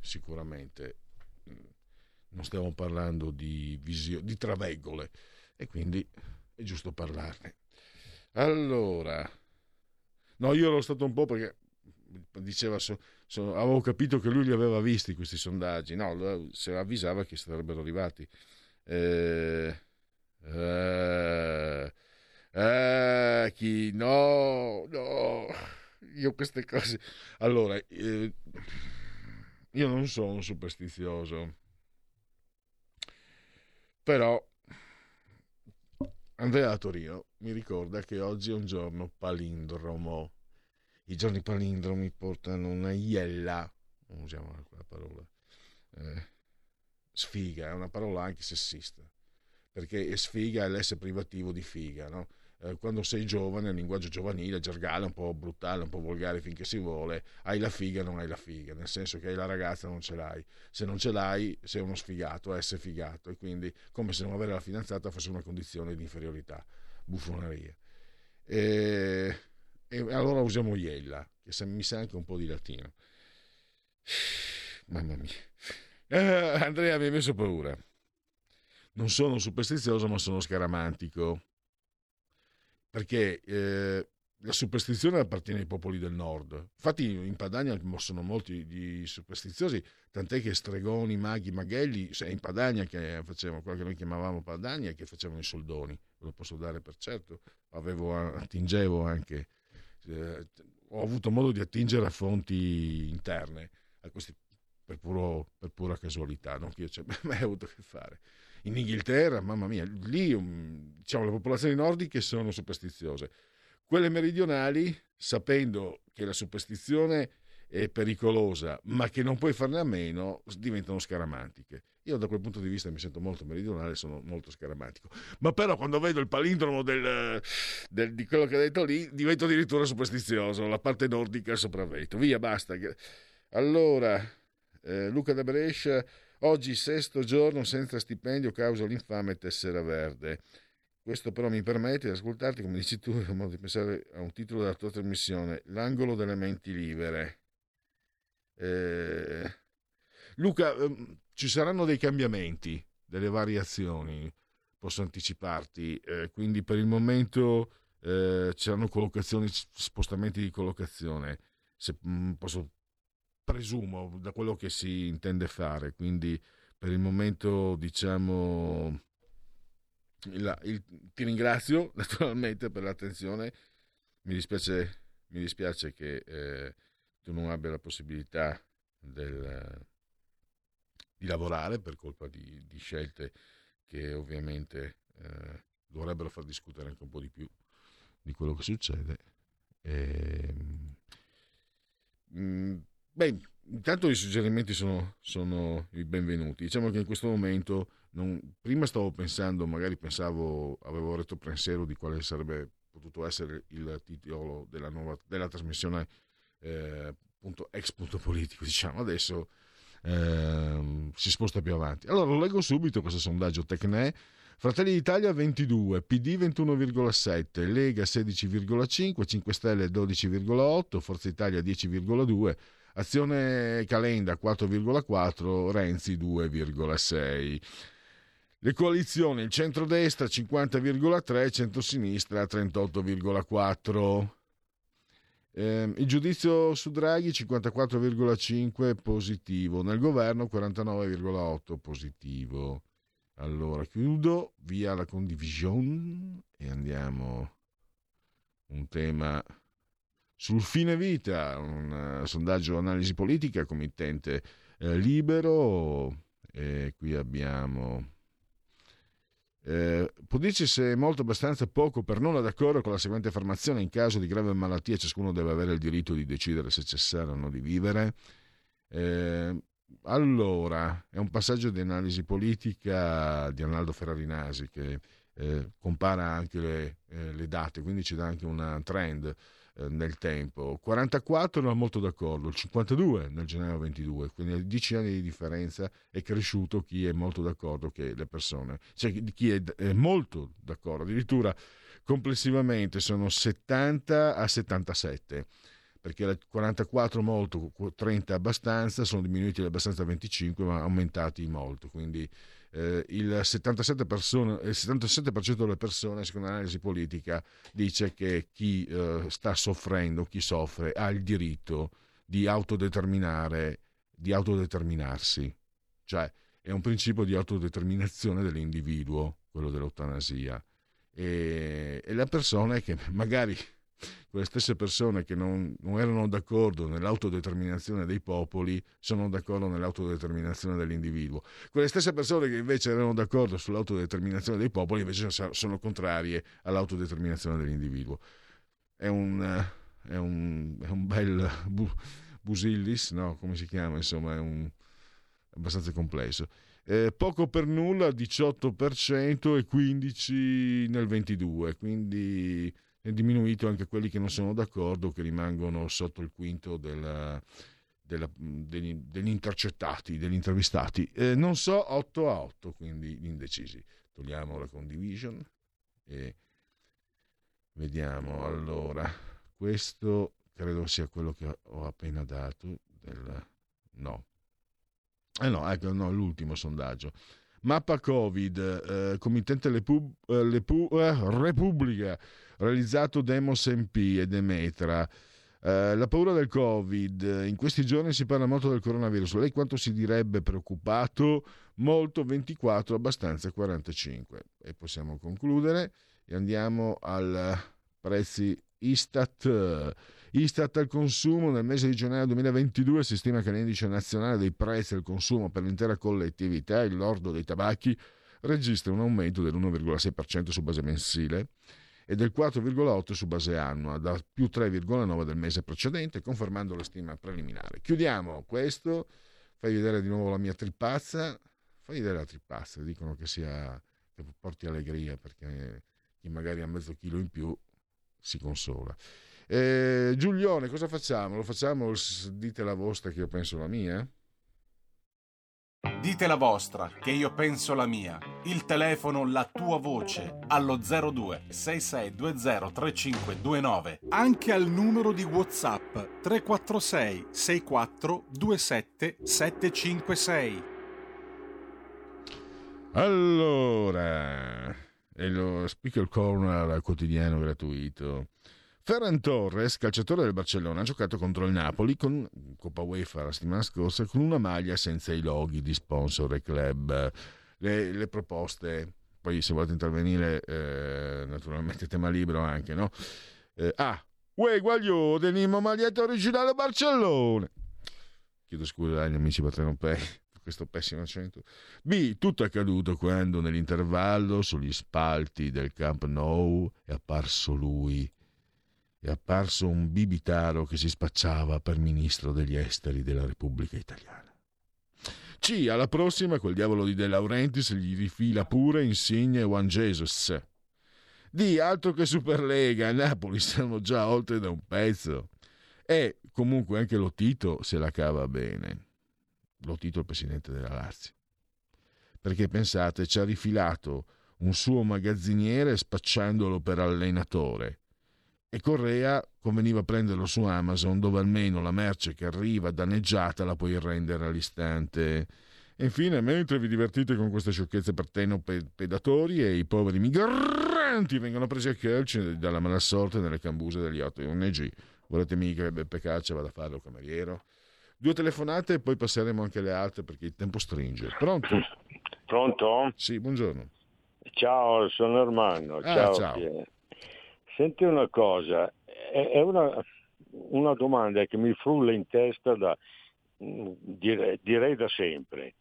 sicuramente mh, non stiamo parlando di, visio- di traveggole e quindi è giusto parlarne. Allora, no, io ero stato un po' perché diceva, so- so- avevo capito che lui li aveva visti questi sondaggi, no, se avvisava che sarebbero arrivati. Eh, eh, eh, chi? No, no, io queste cose. Allora, eh, io non sono superstizioso, però Andrea Torino mi ricorda che oggi è un giorno palindromo. I giorni palindromi portano una iella, non usiamo quella parola, eh, sfiga, è una parola anche sessista, perché sfiga è l'esse privativo di figa, no? Eh, quando sei giovane, linguaggio giovanile, gergale, un po' brutale, un po' volgare finché si vuole, hai la figa, non hai la figa, nel senso che hai la ragazza, non ce l'hai. Se non ce l'hai, sei uno sfigato, essere figato, e quindi come se non avere la fidanzata fosse una condizione di inferiorità, buffoneria. E, e allora usiamo iella, che mi sa anche un po' di latino. Mamma mia. Eh, Andrea mi hai messo paura. Non sono superstizioso, ma sono scaramantico. Perché eh, la superstizione appartiene ai popoli del nord. Infatti in Padania sono molti di superstiziosi, tant'è che stregoni, maghi, maghelli, cioè in Padania che facevano quello che noi chiamavamo Padania, che facevano i soldoni, lo posso dare per certo. Avevo, attingevo anche, eh, ho avuto modo di attingere a fonti interne, a questi per, puro- per pura casualità, non che io ci abbia mai avuto a che fare. In Inghilterra, mamma mia, lì um, diciamo, le popolazioni nordiche sono superstiziose. Quelle meridionali, sapendo che la superstizione è pericolosa, ma che non puoi farne a meno, diventano scaramantiche. io da quel punto di vista mi sento molto meridionale, sono molto scaramantico. Ma però quando vedo il palindromo del, del, di quello che ha detto lì, divento addirittura superstizioso, la parte nordica sopravvento. Via, basta. Allora, eh, Luca da Brescia, oggi sesto giorno senza stipendio causa l'infame tessera verde. Questo però mi permette di ascoltarti, come dici tu, in modo di pensare a un titolo della tua trasmissione, L'angolo delle menti libere. Eh, Luca, ehm, ci saranno dei cambiamenti, delle variazioni, posso anticiparti, eh, quindi per il momento eh, c'erano collocazioni, spostamenti di collocazione, se, mh, mm, posso, presumo da quello che si intende fare, quindi per il momento diciamo il, il, ti ringrazio naturalmente per l'attenzione, mi dispiace, mi dispiace che eh, tu non abbia la possibilità del, di lavorare per colpa di, di scelte che ovviamente eh, dovrebbero far discutere anche un po' di più di quello che succede. E, mm, beh, intanto i suggerimenti sono, sono i benvenuti. Diciamo che in questo momento non, prima stavo pensando, magari pensavo, avevo retto pensiero di quale sarebbe potuto essere il titolo della, nuova, della trasmissione eh, punto, ex punto politico, diciamo. Adesso eh, si sposta più avanti. Allora lo leggo subito questo sondaggio Tecne. Fratelli d'Italia 22, PD 21,7, Lega 16,5, 5 Stelle 12,8, Forza Italia 10,2, Azione Calenda 4,4, Renzi 2,6. Le coalizioni, il centrodestra 50,3, centrosinistra 38,4. Eh, il giudizio su Draghi 54,5 positivo, nel governo 49,8 positivo. Allora chiudo via la condivisione e andiamo un tema sul fine vita, un uh, sondaggio analisi politica, committente eh, libero e qui abbiamo eh, può dirci se è molto abbastanza poco per non d'accordo con la seguente affermazione: in caso di grave malattia ciascuno deve avere il diritto di decidere se cessare o no di vivere. Eh, allora, è un passaggio di analisi politica di Arnaldo Ferrarinasi che eh, compara anche le, eh, le, date, quindi ci dà anche un trend eh, nel tempo. 44 non molto d'accordo, il 52 nel gennaio 22, quindi a 10 anni di differenza è cresciuto chi è molto d'accordo che le persone, cioè chi è, è molto d'accordo, addirittura complessivamente sono 70 a 77 perché 44 molto, 30 abbastanza, sono diminuiti abbastanza 25 ma aumentati molto, quindi eh, il, 77 persone, il 77% delle persone, secondo l'analisi politica, dice che chi eh, sta soffrendo, chi soffre, ha il diritto di autodeterminare, di autodeterminarsi. Cioè è un principio di autodeterminazione dell'individuo, quello dell'eutanasia. E, e le persone che magari quelle stesse persone che non, non, erano d'accordo nell'autodeterminazione dei popoli sono d'accordo nell'autodeterminazione dell'individuo. Quelle stesse persone che invece erano d'accordo sull'autodeterminazione dei popoli invece sono contrarie all'autodeterminazione dell'individuo. È un, è un, è un bel bu, busillis, no? come si chiama? Insomma, è un, abbastanza complesso. Eh, poco per nulla, 18% e 15% nel 22%, quindi diminuito anche quelli che non sono d'accordo, che rimangono sotto il quinto della, della, degli, degli, intercettati, degli intervistati. Eh, non so, 8 a 8, quindi gli indecisi. Togliamo la condivision e vediamo. Allora, questo credo sia quello che ho appena dato. Del... No. Eh no, ecco, no, l'ultimo sondaggio. Mappa Covid, eh, committente Lepu, eh, Lepu, eh, Repubblica realizzato Demos MP e Demetra. Uh, la paura del Covid, in questi giorni si parla molto del coronavirus, lei quanto si direbbe preoccupato? Molto 24, abbastanza 45. E possiamo concludere e andiamo al prezzi Istat. Istat al consumo nel mese di gennaio 2022 si stima che l'indice nazionale dei prezzi al consumo per l'intera collettività, il lordo dei tabacchi, registra un aumento dell'1,6% su base mensile e del 4,8 su base annua, da più 3,9 del mese precedente, confermando la stima preliminare. Chiudiamo questo, fai vedere di nuovo la mia tripazza, fai vedere altri pazzi, dicono che sia che porti allegria perché chi magari ha mezzo chilo in più si consola. Eh, Giulione, cosa facciamo? Lo facciamo? Dite la vostra che io penso la mia? Dite la vostra, che io penso la mia. Il telefono, la tua voce, allo 02 6620 3529. Anche al numero di WhatsApp 346 64 27 756. Allora, e lo Speaker Corner quotidiano gratuito. Ferran Torres, calciatore del Barcellona, ha giocato contro il Napoli con Coppa UEFA la settimana scorsa con una maglia senza i loghi di sponsor e club. Le, le proposte, poi se volete intervenire, eh, naturalmente tema libero anche, no? Eh, ah, Uè, guaglio, tenimo maglietta originale Barcellona. Chiedo scusa agli amici patronopei per questo pessimo accento. B. Tutto è accaduto quando nell'intervallo sugli spalti del Camp Nou è apparso lui è apparso un bibitaro che si spacciava per ministro degli esteri della Repubblica Italiana. C. Alla prossima quel diavolo di De Laurentiis gli rifila pure Insigne Juan Jesus. D. Altro che Superlega, Napoli siamo già oltre da un pezzo. E comunque anche Lotito se la cava bene. Lotito è il presidente della Lazio. Perché pensate, ci ha rifilato un suo magazziniere spacciandolo per allenatore e Correa conveniva prenderlo su Amazon dove almeno la merce che arriva danneggiata la puoi rendere all'istante. E infine, mentre vi divertite con queste sciocchezze per pedatori e i poveri migranti vengono presi a calci dalla mala sorte nelle cambuse degli 8 ONG, volete mica che Beppe Caccia vada a fare lo cameriere? Due telefonate e poi passeremo anche alle altre perché il tempo stringe. Pronto? Pronto? Sì, buongiorno. Ciao, sono Armando. Ah, ciao. ciao. Senti una cosa, è una, una, domanda che mi frulla in testa da, direi, direi da sempre.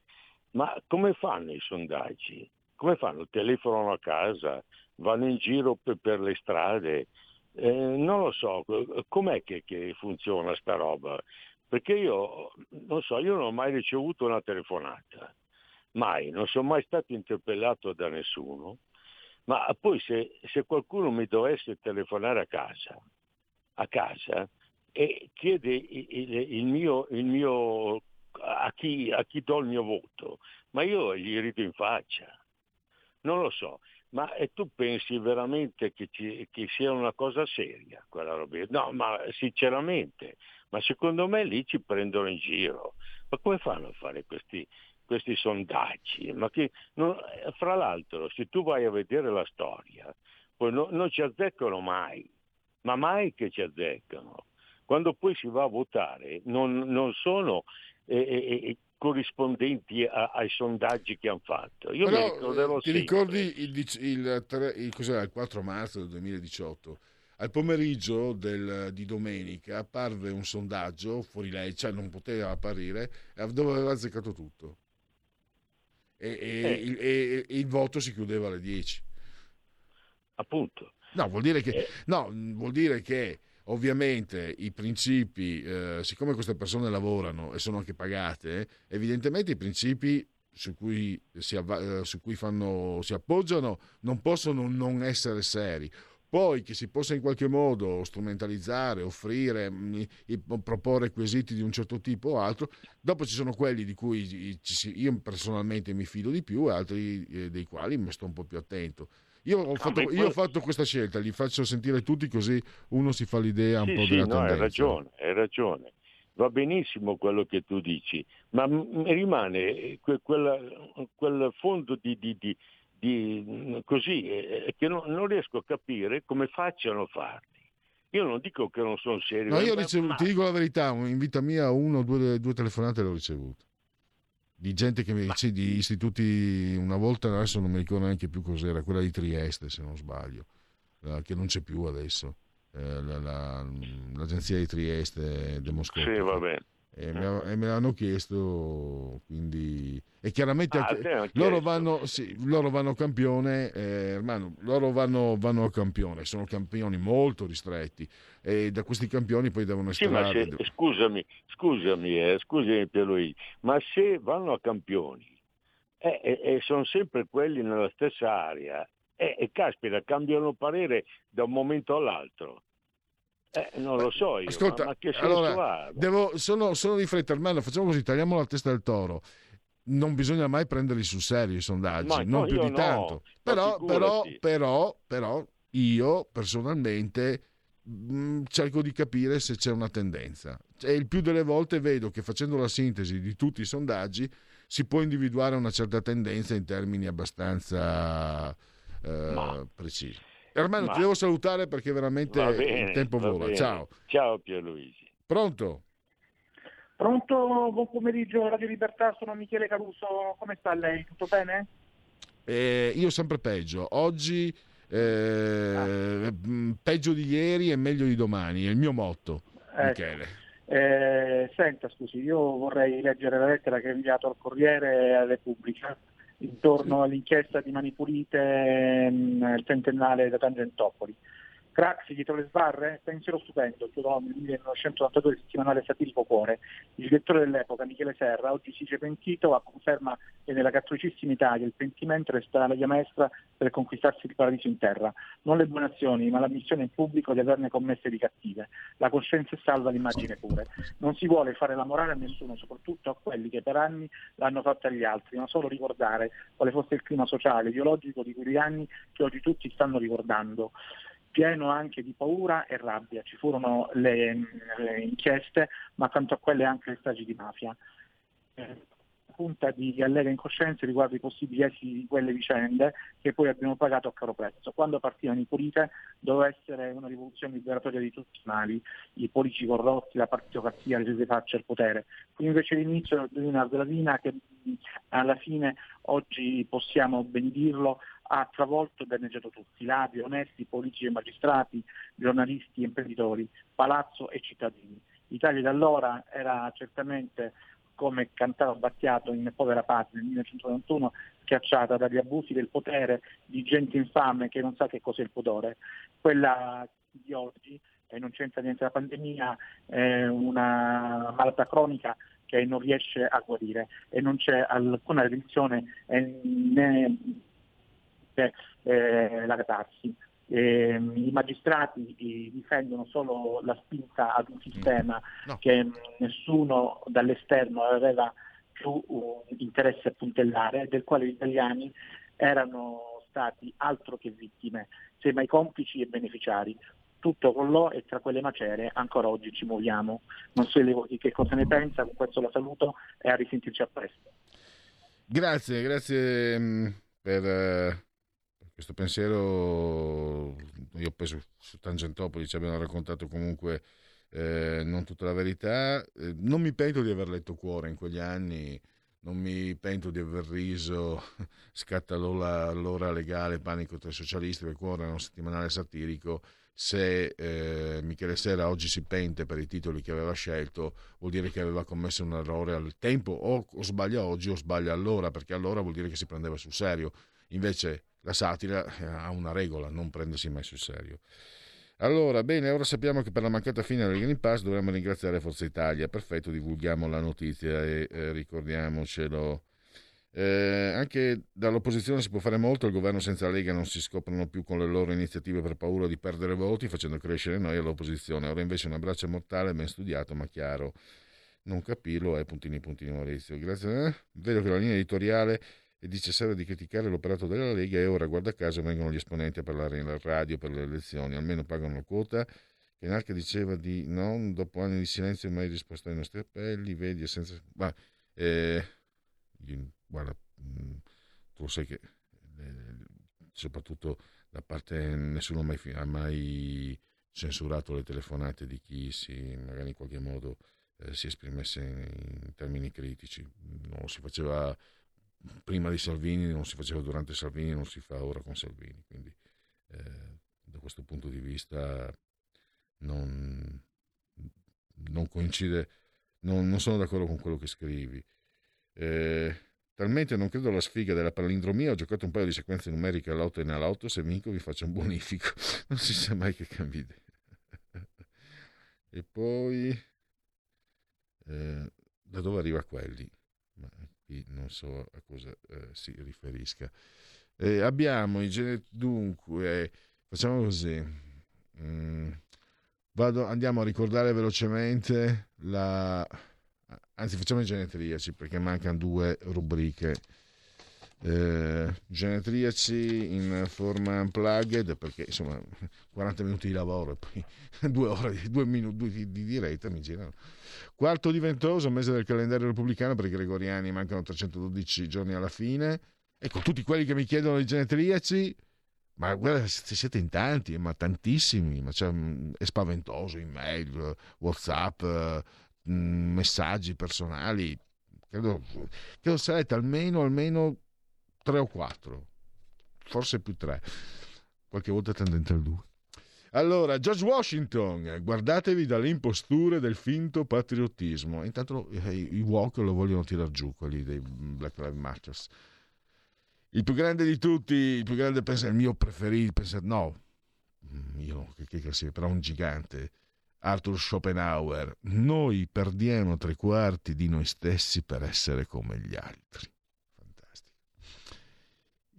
Ma come fanno i sondaggi? Come fanno? Telefonano a casa? Vanno in giro per, per le strade? Eh, non lo so, com'è che, che funziona sta roba? Perché io, non so, io non ho mai ricevuto una telefonata, mai, non sono mai stato interpellato da nessuno ma poi se, se qualcuno mi dovesse telefonare a casa, a casa e chiede il, il, mio, il mio a, chi, a chi do il mio voto, ma io gli rido in faccia. Non lo so, ma tu pensi veramente che, ci, che, sia una cosa seria quella roba? No, ma sinceramente, ma secondo me lì ci prendono in giro. Ma come fanno a fare questi, questi sondaggi, ma che non, fra l'altro se tu vai a vedere la storia, poi no, non ci azzeccano mai, ma mai che ci azzeccano. Quando poi si va a votare non, non sono eh, eh, eh corrispondenti a, ai sondaggi che hanno fatto. Io Però, ti sempre. ricordi il, il, il, il 4 marzo del 2018? Al pomeriggio del, di domenica apparve un sondaggio fuori legge, cioè non poteva apparire, dove aveva azzeccato tutto e, eh. e, e, il voto si chiudeva alle 10. Appunto. No, vuol dire che, eh. no, vuol dire che ovviamente i principi, eh, siccome queste persone lavorano e sono anche pagate, evidentemente i principi su cui, si, avva- eh, su cui fanno, si appoggiano non possono non essere seri poi che si possa in qualche modo strumentalizzare, offrire, mm, proporre quesiti di un certo tipo o altro, dopo ci sono quelli di cui io personalmente mi fido di più e altri eh, dei quali mi sto un po' più attento. Io ho, fatto, io ho, fatto, questa scelta, li faccio sentire tutti così uno si fa l'idea un sì, po' sì, della no, tendenza. Hai ragione, hai ragione. Va benissimo quello che tu dici, ma rimane quel, quel fondo di, di, di di, così, eh, che no, non riesco a capire come facciano a farli. Io non dico che non sono serio. No, io ricevuto, ma... ti dico la verità, in vita mia uno o due, due telefonate l'ho ricevuto. Di gente che mi ma... sì, di istituti, una volta adesso non mi ricordo neanche più cos'era, quella di Trieste se non sbaglio, che non c'è più adesso, eh, la, la, l'agenzia di Trieste, Demoscopio. Sì, va bene e me, e me l'hanno chiesto quindi e chiaramente ah, anche, loro, vanno, sì, loro vanno campione eh, hermano, loro vanno, vanno a campione sono campioni molto ristretti e da questi campioni poi devono estrarre sì, se, scusami scusami eh, scusami Pierluigi ma se vanno a campioni e, e, e sono sempre quelli nella stessa area. E, e caspita, cambiano parere da un momento all'altro. Eh, non lo so io, Ascolta, ma, ma allora, devo- sono, sono di fretta, Armando, facciamo così, tagliamo la testa del toro. Non bisogna mai prenderli sul serio i sondaggi, Ma non no, più di no, tanto. Però, però, però, però, io personalmente mh, cerco di capire se c'è una tendenza. E il più delle volte vedo che facendo la sintesi di tutti i sondaggi si può individuare una certa tendenza in termini abbastanza eh, precisi. Armando, ma- ti devo salutare perché veramente bene, il tempo vola. bene. Ciao. Ciao Pierluigi. Pronto? Pronto, buon pomeriggio Radio Libertà, sono Michele Caruso, come sta lei? Tutto bene? Eh, io sempre peggio. Oggi eh, mh, peggio di ieri e meglio di domani, è il mio motto, Ecco. Michele. Eh, senta, scusi, io vorrei leggere la lettera che ha inviato al Corriere e a Repubblica intorno all'inchiesta di Mani Pulite, mh, il centennale da Tangentopoli. Craxi dietro le sbarre? Pensiero stupendo, chiudò nel 1992 il settimanale satirico Cuore. Il direttore dell'epoca, Michele Serra, oggi si dice pentito, a conferma che nella cattolicissima Italia il pentimento resterà la via maestra per conquistarsi il paradiso in terra. Non le buone azioni, ma l'ammissione in pubblico di averne commesse di cattive. La coscienza è salva, l'immagine pure. Non si vuole fare la morale a nessuno, soprattutto a quelli che per anni l'hanno fatta agli altri, ma solo ricordare quale fosse il clima sociale, ideologico di quegli anni che oggi tutti stanno ricordando pieno anche di paura e rabbia. Ci furono le, le inchieste, ma accanto a quelle anche le stragi di mafia. Eh, punta di allega incoscienze riguardo i possibili esiti di quelle vicende che poi abbiamo pagato a caro prezzo. Quando partivano i pulite doveva essere una rivoluzione liberatoria di tutti i mali, i politici corrotti, la partitocrazia, le sue facce al potere. Qui invece l'inizio di una gradina che alla fine oggi possiamo ben dirlo ha travolto e danneggiato tutti, ladri, onesti, politici e magistrati, giornalisti, imprenditori, palazzo e cittadini. L'Italia da allora era certamente, come cantava Battiato in Povera Patria nel 1991, schiacciata dagli abusi del potere di gente infame che non sa che cos'è il pudore. Quella di oggi, e non c'entra niente la pandemia, è una malattia cronica che non riesce a guarire e non c'è alcuna redenzione eh, né eh, la catarsi. Eh, I magistrati eh, difendono solo la spinta ad un sistema che mh, nessuno dall'esterno aveva più uh, interesse a puntellare, del quale gli italiani erano stati altro che vittime, semmai complici e beneficiari. Tutto con lo e tra quelle macerie ancora oggi ci muoviamo. Non so che cosa ne pensa, con questo la saluto e a risentirci a presto. Grazie, grazie mh, per eh, questo pensiero. Io penso su Tangentopoli ci abbiamo raccontato comunque eh, non tutta la verità. Eh, non mi pento di aver letto Cuore in quegli anni, non mi pento di aver riso, scatta l'ora, l'ora legale, panico tra i socialisti, perché Cuore era un settimanale satirico. Se eh, Michele Sera oggi si pente per i titoli che aveva scelto, vuol dire che aveva commesso un errore al tempo, o, o sbaglia oggi o sbaglia allora, perché allora vuol dire che si prendeva sul serio. Invece la satira eh, ha una regola, non prendersi mai sul serio. Allora, bene, ora sappiamo che per la mancata fine del Green Pass dovremmo ringraziare Forza Italia. Perfetto, divulghiamo la notizia e eh, ricordiamocelo. Eh, anche dall'opposizione si può fare molto, il governo senza Lega non si scoprono più con le loro iniziative per paura di perdere voti, facendo crescere noi all'opposizione. Ora invece un abbraccio mortale, ben studiato, ma chiaro. Non capirlo è puntini puntini Maurizio. Grazie. Eh? Vedo che la linea editoriale dice serve di criticare l'operato della Lega e ora guarda caso vengono gli esponenti a parlare in radio per le elezioni, almeno pagano la quota. Che diceva di no, dopo anni di silenzio mai risposto ai nostri appelli, vedi, senza... Ma, eh, guarda, tu lo sai che eh, soprattutto da parte nessuno mai, ha mai censurato le telefonate di chi si magari in qualche modo eh, si esprimesse in, in termini critici. Non si faceva prima di Salvini, non si faceva durante Salvini, non si fa ora con Salvini. Quindi eh, da questo punto di vista non, non coincide, non, non, sono d'accordo con quello che scrivi. Eh, talmente non credo alla sfiga della palindromia, ho giocato un paio di sequenze numeriche all'auto e nell'auto, se vinco vi faccio un bonifico, non si sa mai che cambi idea. e poi eh, da dove arriva quelli? Ma qui non so a cosa eh, si riferisca. Eh, abbiamo i genet- dunque, facciamo così. Mm, vado, andiamo a ricordare velocemente la... Anzi, facciamo i genetriaci perché mancano due rubriche. Eh, genetriaci in forma unplugged perché insomma 40 minuti di lavoro e poi due ore due minuti di, di diretta mi girano. Quarto di ventoso mese del calendario repubblicano per i gregoriani mancano 312 giorni alla fine. Ecco tutti quelli che mi chiedono i genetriaci ma guarda siete in tanti ma tantissimi ma cioè, è spaventoso email whatsapp messaggi personali. Credo, credo sarete almeno almeno tre o quattro, forse più tre, qualche volta tendente al due. Allora, George Washington, guardatevi dalle imposture del finto patriottismo. Intanto eh, i walk lo vogliono tirare giù, quelli dei Black Lives Matter. Il più grande di tutti, il più grande, pensa, il mio preferito, pensa, no, io, che, che sia, però un gigante, Arthur Schopenhauer, noi perdiamo tre quarti di noi stessi per essere come gli altri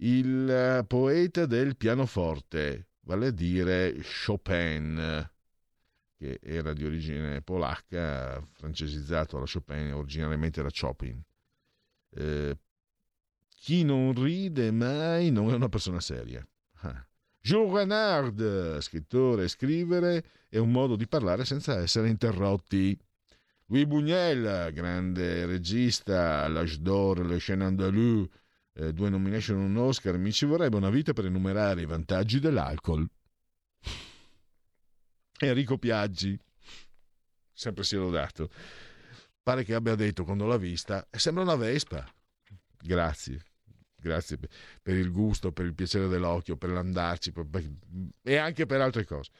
il poeta del pianoforte, vale a dire Chopin, che era di origine polacca, francesizzato alla Chopin, originariamente era Chopin. Eh, chi non ride mai non è una persona seria. Ah. Jules Renard, scrittore scrivere, è un modo di parlare senza essere interrotti. Louis Buñuel, grande regista, l'Age d'Or, Le Chien Andalou, eh, due nomination e un Oscar, mi ci vorrebbe una vita per enumerare i vantaggi dell'alcol. Enrico Piaggi, sempre si è lodato, pare che abbia detto quando l'ha vista, sembra una Vespa. Grazie, grazie per il gusto, per il piacere dell'occhio, per l'andarci per, e anche per altre cose.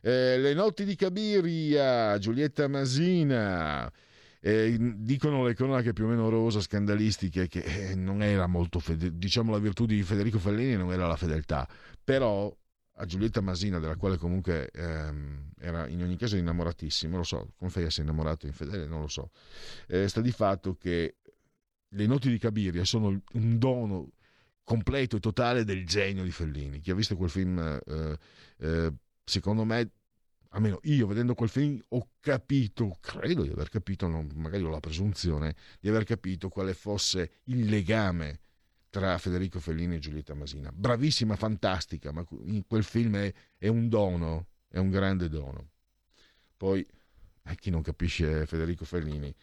Eh, le notti di Cabiria, Giulietta Masina, eh, dicono le cronache più o meno rosa, scandalistiche, che eh, non era molto, fede- diciamo la virtù di Federico Fellini non era la fedeltà, però a Giulietta Masina, della quale comunque ehm, era in ogni caso innamoratissimo, lo so, come fai a essere innamorato infedele, non lo so, eh, sta di fatto che le noti di Cabiria sono un dono completo e totale del genio di Fellini. Chi ha visto quel film, eh, eh, secondo me, almeno io vedendo quel film ho capito, credo di aver capito, magari ho la presunzione, di aver capito quale fosse il legame tra Federico Fellini e Giulietta Masina. Bravissima, fantastica, ma quel film è, è un dono, è un grande dono. Poi, eh, chi non capisce Federico Fellini,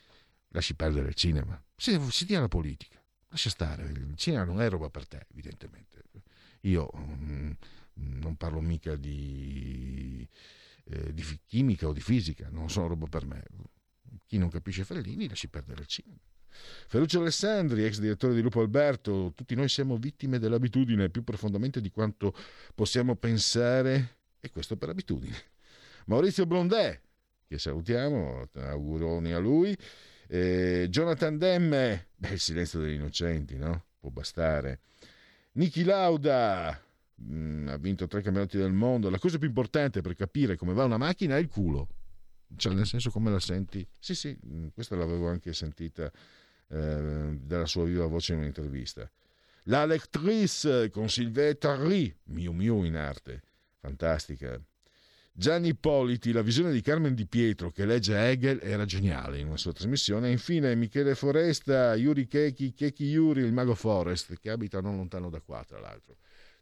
lasci perdere il cinema, si, si dia la politica, lascia stare, il cinema non è roba per te, evidentemente. Io mm, non parlo mica di eh, di chimica o di fisica, non sono roba per me. Chi non capisce Fellini lasci perdere il cinema. Ferruccio Alessandri, ex direttore di Lupo Alberto, tutti noi siamo vittime dell'abitudine più profondamente di quanto possiamo pensare, e questo per abitudine. Maurizio Blondè, che salutiamo, auguroni a lui. Eh, Jonathan Demme, beh, il silenzio degli innocenti, no? Può bastare. Niki Lauda, ha vinto tre campionati del mondo. La cosa più importante per capire come va una macchina è il culo. Cioè, nel senso come la senti. Sì, sì, mm, questa l'avevo anche sentita eh, dalla sua viva voce in un'intervista. La lectrice con Silvetta Ri, Miu Miu in arte. Fantastica. Gianni Ippoliti, la visione di Carmen Di Pietro che legge Hegel era geniale in una sua trasmissione. E infine Michele Foresta, Yuri Kechi, Kechi Yuri, il mago Forest, che abita non lontano da qua, tra l'altro.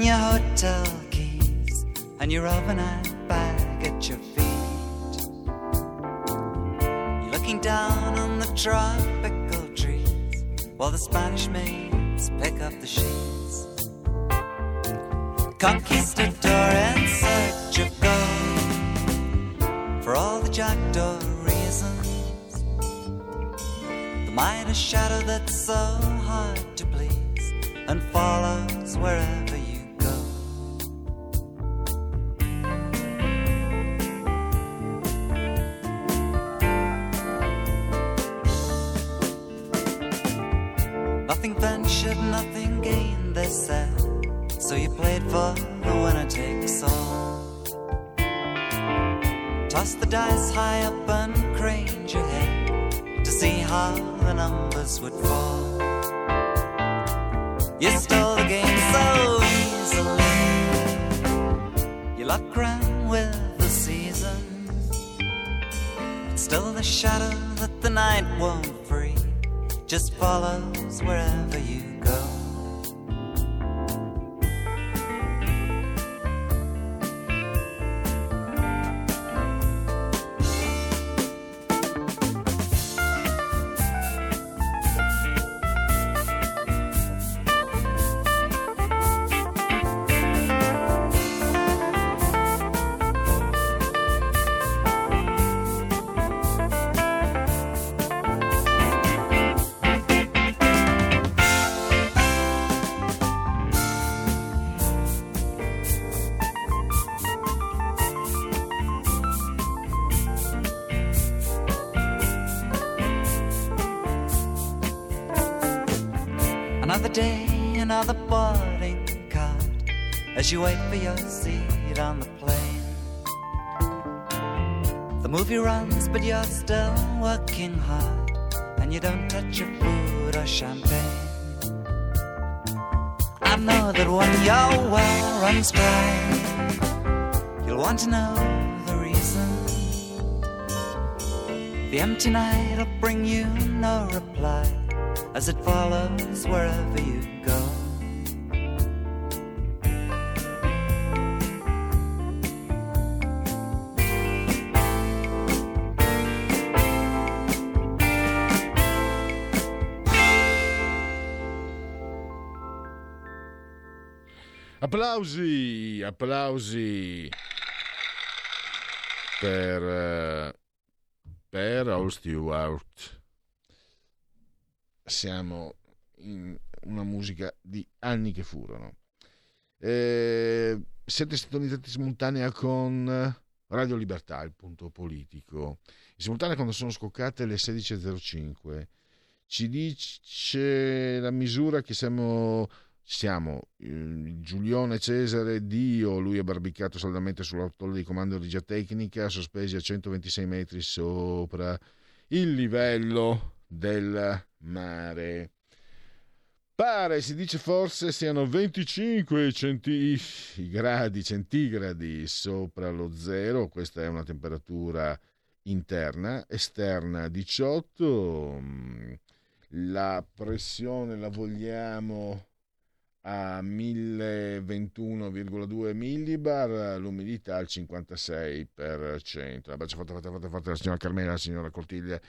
And your hotel keys and your overnight bag at your feet. You're looking down on the tropical trees while the Spanish maids pick up the sheets. Conquistador in search of gold for all the jackdaw reasons. Might a shadow that's so hard to please and follows wherever you wait for your seat on the plane. The movie runs, but you're still working hard, and you don't touch your food or champagne. I know that when your well runs dry, you'll want to know the reason. The empty night will bring you no reply as it follows wherever you go. Applausi, applausi per, eh, per All Stewart. Siamo in una musica di anni che furono. Eh, siete sintonizzati in simultanea con Radio Libertà, il punto politico. In simultanea quando sono scoccate le 16.05 ci dice la misura che siamo siamo eh, Giulione Cesare Dio, lui è barbicato saldamente sull'autolla di comando di regia tecnica, sospesi a 126 metri sopra il livello del mare. Pare, si dice forse siano 25 centi- gradi centigradi sopra lo zero, questa è una temperatura interna, esterna 18, la pressione la vogliamo a 1021,2 millibar, l'umidità al 56%. Un abbraccio forte, forte, forte, forte alla signora Carmela, alla signora Cortiglia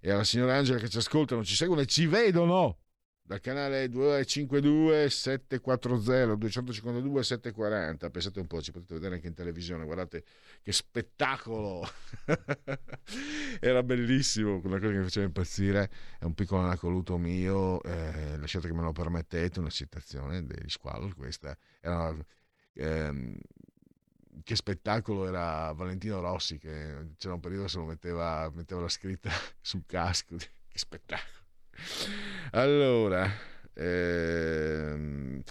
e alla signora Angela che ci ascoltano, ci seguono e ci vedono dal canale 252 740 252 740 pensate un po' ci potete vedere anche in televisione guardate che spettacolo! Era bellissimo una cosa che mi faceva impazzire è un piccolo anacoluto mio eh, lasciate che me lo permettete una citazione degli Squall questa era ehm, che spettacolo era Valentino Rossi che c'era un periodo che se lo metteva, metteva la scritta sul casco che spettacolo allora, ehm,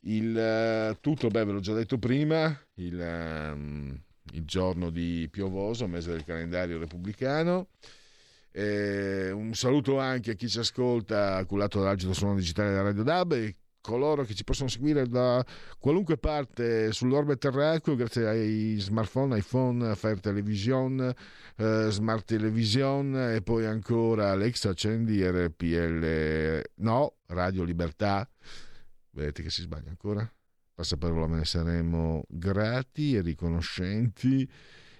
il tutto, beh, ve l'ho già detto prima, il, um, il giorno di piovoso, mese del calendario repubblicano. Eh, un saluto anche a chi ci ascolta, culato dall'agito suono digitale della Radio DAB e coloro che ci possono seguire da qualunque parte sull'orbe terracqueo grazie ai smartphone, iPhone, Fire Television, eh, Smart Television e poi ancora Alexa accendi RPL no, Radio Libertà. Vedete che si sbaglia ancora? Passaparola me ne saremo grati e riconoscenti.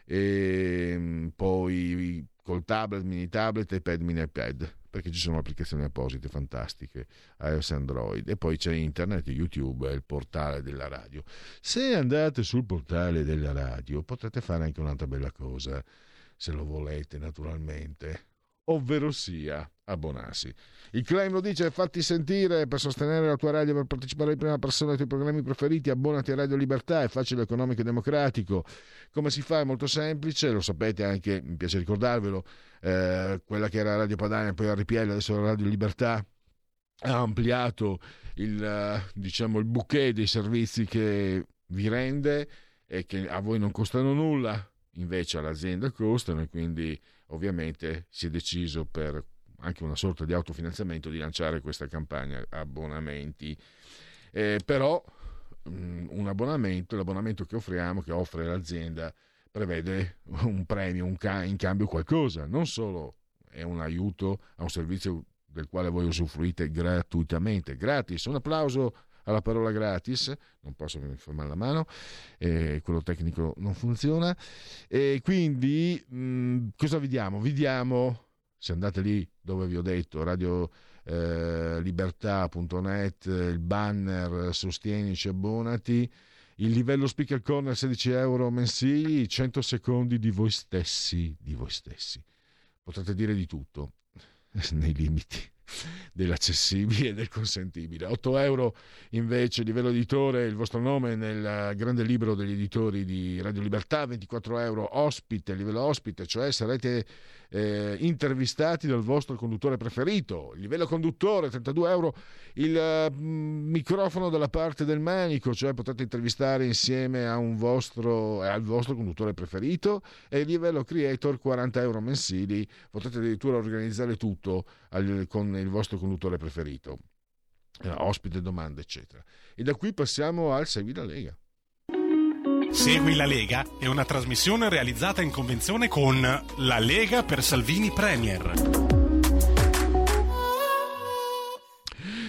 E poi col tablet, mini tablet, iPad, mini iPad perché ci sono applicazioni apposite fantastiche iOS Android. E poi c'è internet, YouTube è il portale della radio. Se andate sul portale della radio potrete fare anche un'altra bella cosa se lo volete naturalmente ovvero sia abbonarsi. Il claim lo dice, fatti sentire per sostenere la tua radio, per partecipare in prima persona ai tuoi programmi preferiti, abbonati a Radio Libertà, è facile, economico e democratico. Come si fa? È molto semplice, lo sapete anche, mi piace ricordarvelo, eh, quella che era Radio Padania, poi RPL, adesso Radio Libertà, ha ampliato il, eh, diciamo, il bouquet dei servizi che vi rende e che a voi non costano nulla, invece all'azienda costano e quindi ovviamente si è deciso per anche una sorta di autofinanziamento di lanciare questa campagna abbonamenti. Eh, però mh, mm, un abbonamento, l'abbonamento che offriamo, che offre l'azienda, prevede un premio, un ca- in cambio qualcosa, non solo è un aiuto a un servizio del quale voi usufruite gratuitamente, gratis. Un applauso alla parola gratis, non posso fermare la mano, eh, quello tecnico non funziona. E quindi mh, mm, cosa vediamo? Vediamo se andate lì dove vi ho detto, radio eh, libertà.net, il banner sostienici, abbonati, il livello speaker corner 16 euro mensili, 100 secondi di voi stessi, di voi stessi. Potrete dire di tutto, nei limiti dell'accessibile e del consentibile. 8 euro invece livello editore, il vostro nome nel grande libro degli editori di Radio Libertà, 24 euro ospite, livello ospite, cioè sarete eh, intervistati dal vostro conduttore preferito. Livello conduttore, 32 euro, il uh, microfono dalla parte del manico, cioè potete intervistare insieme vostro, al vostro conduttore preferito. E il livello creator, 40 euro mensili, potete addirittura organizzare tutto al, con il vostro conduttore preferito. Eh, ospite, domande, eccetera. E da qui passiamo al Segui la Lega. Segui la Lega è una trasmissione realizzata in convenzione con La Lega per Salvini Premier.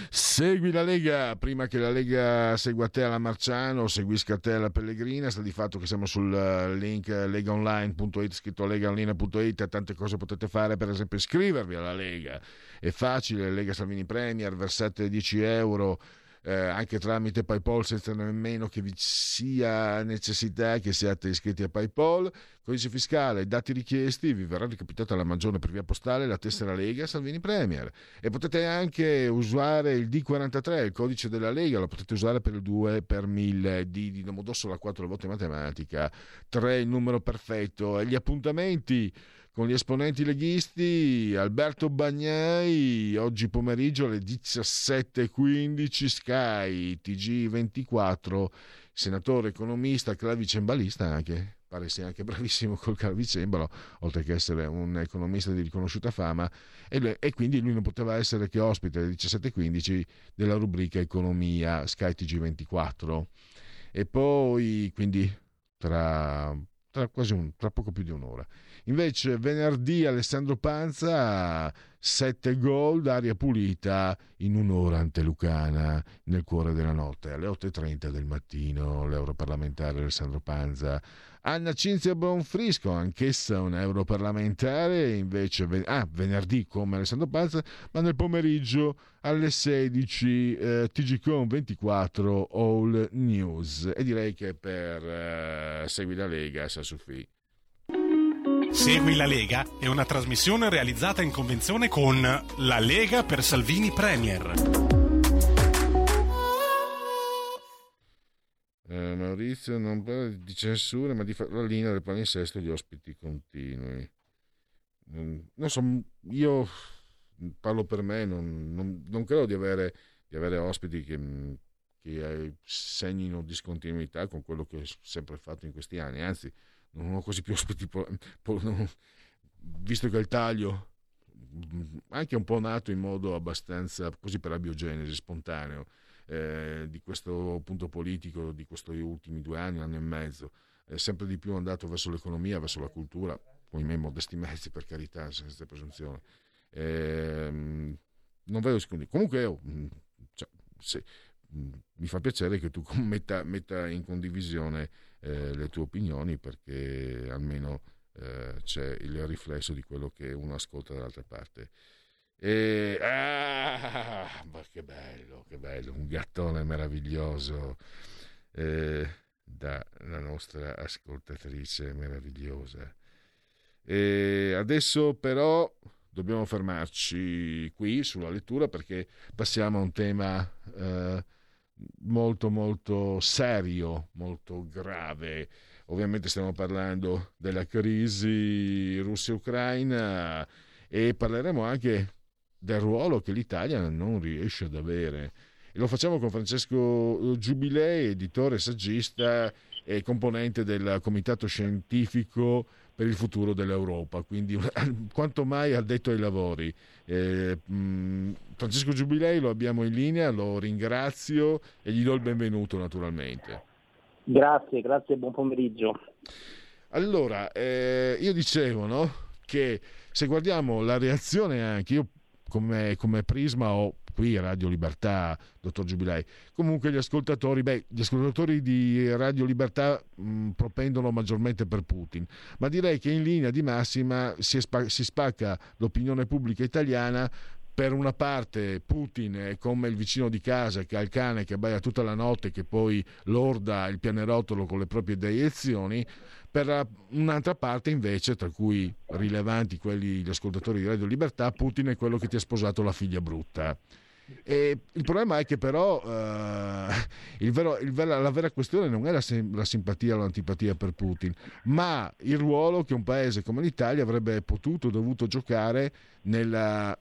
Segui la Lega, prima che la Lega segua te alla Marciano, seguisca te alla Pellegrina, sta di fatto che siamo sul link legaonline.it, scritto legaonline.it, tante cose potete fare, per esempio iscrivervi alla Lega, è facile, Lega Salvini Premier, versate 10 euro, eh, anche tramite PayPal senza nemmeno che vi sia necessità che siate iscritti a PayPal. Codice fiscale, dati richiesti, vi verrà recapitata la maggiore per via postale la tessera Lega Salvini Premier. E potete anche usare il D43, il codice della Lega, lo potete usare per il 2 per 1000, D di Domodossola 4 volte matematica, 3 il numero perfetto e gli appuntamenti con gli esponenti leghisti Alberto Bagnai oggi pomeriggio alle 17.15 Sky TG24 senatore economista clavicembalista anche pare sia anche bravissimo col clavicembalo oltre che essere un economista di riconosciuta fama e, e quindi lui non poteva essere che ospite alle 17.15 della rubrica economia Sky TG24 e poi quindi tra, tra quasi un, tra poco più di un'ora Invece venerdì Alessandro Panza 7 gol d'aria pulita in un'ora antelucana nel cuore della notte alle 8.30 del mattino l'europarlamentare Alessandro Panza. Anna Cinzia Bonfrisco anch'essa un europarlamentare invece ah, venerdì come Alessandro Panza ma nel pomeriggio alle 16 eh, TGCOM 24 All News. E direi che per eh, Segui la Lega Sassufi Segui la Lega è una trasmissione realizzata in convenzione con La Lega per Salvini Premier. Eh, Maurizio non parla di censura, ma di linea del palinsesto gli ospiti continui. Non so, io parlo per me, non, non, non credo di avere, di avere ospiti che, che eh, segnino discontinuità con quello che ho sempre fatto in questi anni, anzi non ho quasi più ospiti, visto che il taglio anche un po' nato in modo abbastanza così per abiogenesi, spontaneo, eh, di questo punto politico di questi ultimi due anni, anno e mezzo, è sempre di più andato verso l'economia, verso la cultura, con i miei modesti mezzi per carità, senza presunzione. Eh, non vedo secondi. Comunque io, mm, cioè, se, mm, mi fa piacere che tu metta, metta in condivisione eh, le tue opinioni perché almeno eh, c'è il riflesso di quello che uno ascolta dall'altra parte. E, ah, ma che bello, che bello, un gattone meraviglioso eh, dalla nostra ascoltatrice meravigliosa. E adesso però dobbiamo fermarci qui sulla lettura perché passiamo a un tema eh, molto molto serio, molto grave. Ovviamente stiamo parlando della crisi Russia-Ucraina e parleremo anche del ruolo che l'Italia non riesce ad avere. E lo facciamo con Francesco Giubilei, editore, saggista e componente del comitato scientifico per il futuro dell'Europa, quindi quanto mai addetto ai lavori. Eh, mh, Francesco Giubilei lo abbiamo in linea, lo ringrazio e gli do il benvenuto naturalmente. Grazie, grazie e buon pomeriggio. Allora, eh, io dicevo no, che se guardiamo la reazione anche, io come, come Prisma ho qui Radio Libertà, dottor Giubilei. Comunque gli ascoltatori, beh, gli ascoltatori di Radio Libertà mh, propendono maggiormente per Putin, ma direi che in linea di massima si, spa- si spacca l'opinione pubblica italiana per una parte Putin è come il vicino di casa che ha il cane che abbaia tutta la notte che poi lorda il pianerottolo con le proprie deiezioni, per un'altra parte invece, tra cui rilevanti quelli gli ascoltatori di Radio Libertà, Putin è quello che ti ha sposato la figlia brutta. E il problema è che però uh, il vero, il vera, la vera questione non è la, la, simpatia o l'antipatia per Putin, ma il ruolo che un paese come l'Italia avrebbe potuto, dovuto giocare nella,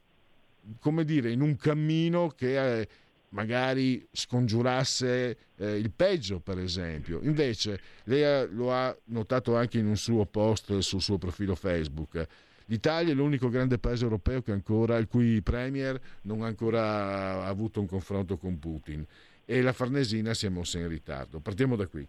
come dire, in un cammino che eh, magari scongiurasse eh, il peggio, per esempio. Invece lei lo ha notato anche in un suo post sul suo profilo Facebook L'Italia è l'unico grande paese europeo ancora, il cui premier non ha ancora avuto un confronto con Putin e la Farnesina si è mossa in ritardo. Partiamo da qui.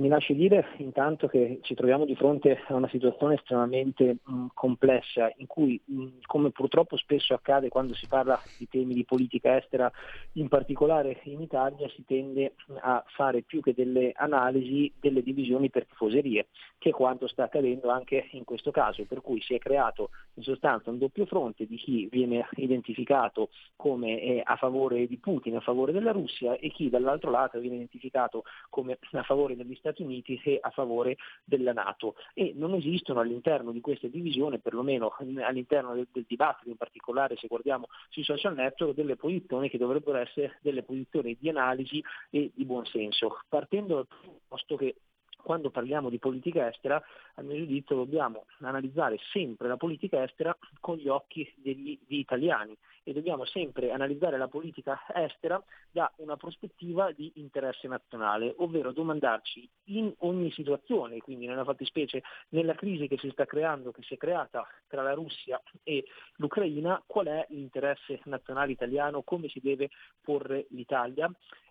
Mi lasci dire intanto che ci troviamo di fronte a una situazione estremamente mh, complessa in cui, mh, come purtroppo spesso accade quando si parla di temi di politica estera, in particolare in Italia, si tende a fare più che delle analisi delle divisioni per tifoserie, che è quanto sta accadendo anche in questo caso, per cui si è creato in sostanza un doppio fronte di chi viene identificato come eh, a favore di Putin, a favore della Russia e chi dall'altro lato viene identificato come a favore degli Stati Uniti e a favore della Nato. E non esistono all'interno di questa divisione, perlomeno all'interno del, del dibattito, in particolare se guardiamo sui social network, delle posizioni che dovrebbero essere delle posizioni di analisi e di buonsenso, partendo dal presupposto che quando parliamo di politica estera, a mio giudizio dobbiamo analizzare sempre la politica estera con gli occhi degli, degli italiani e dobbiamo sempre analizzare la politica estera da una prospettiva di interesse nazionale, ovvero domandarci in ogni situazione, quindi nella fattispecie nella crisi che si sta creando, che si è creata tra la Russia e l'Ucraina, qual è l'interesse nazionale italiano, come si deve porre l'Italia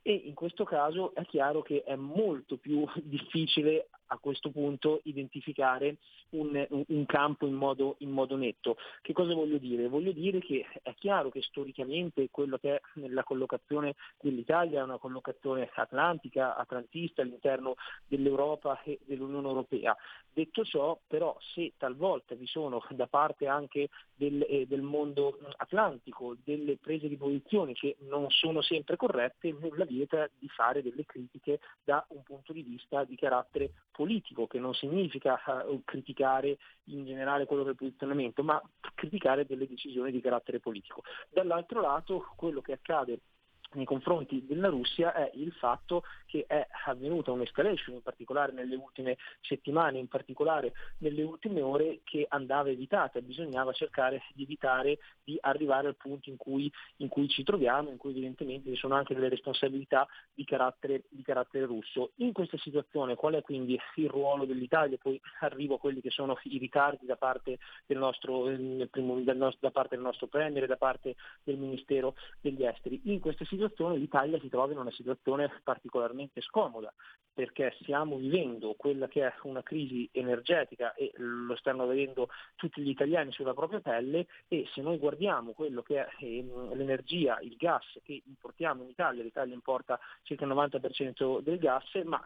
e in questo caso è chiaro che è molto più difficile a questo punto identificare un, un campo in modo, in modo, netto. Che cosa voglio dire? Voglio dire che è chiaro che storicamente quello che è la collocazione dell'Italia è una collocazione atlantica, atlantista all'interno dell'Europa e dell'Unione Europea. Detto ciò, però, se talvolta vi sono da parte anche del, eh, del mondo atlantico delle prese di posizione che non sono sempre corrette, nulla vieta di fare delle critiche da un punto di vista di carattere politico, che non significa uh, criticare in generale quello che è il posizionamento, ma criticare delle decisioni di carattere politico. Dall'altro lato quello che accade nei confronti della Russia è il fatto che è avvenuta un'escalation, in particolare nelle ultime settimane, in particolare nelle ultime ore, che andava evitata. Bisognava cercare di evitare di arrivare al punto in cui, in cui ci troviamo, in cui evidentemente ci sono anche delle responsabilità di carattere, di carattere russo. In questa situazione qual è quindi il ruolo dell'Italia? Poi arrivo a quelli che sono i ritardi da parte del nostro, primo, del nostro, da parte del nostro Premier, da parte del Ministero degli Esteri. In questa situazione situazione l'Italia si trova in una situazione particolarmente scomoda perché stiamo vivendo quella che è una crisi energetica e lo stanno vedendo tutti gli italiani sulla propria pelle e se noi guardiamo quello che è ehm, l'energia, il gas che importiamo in Italia, l'Italia importa circa il 90% del gas, ma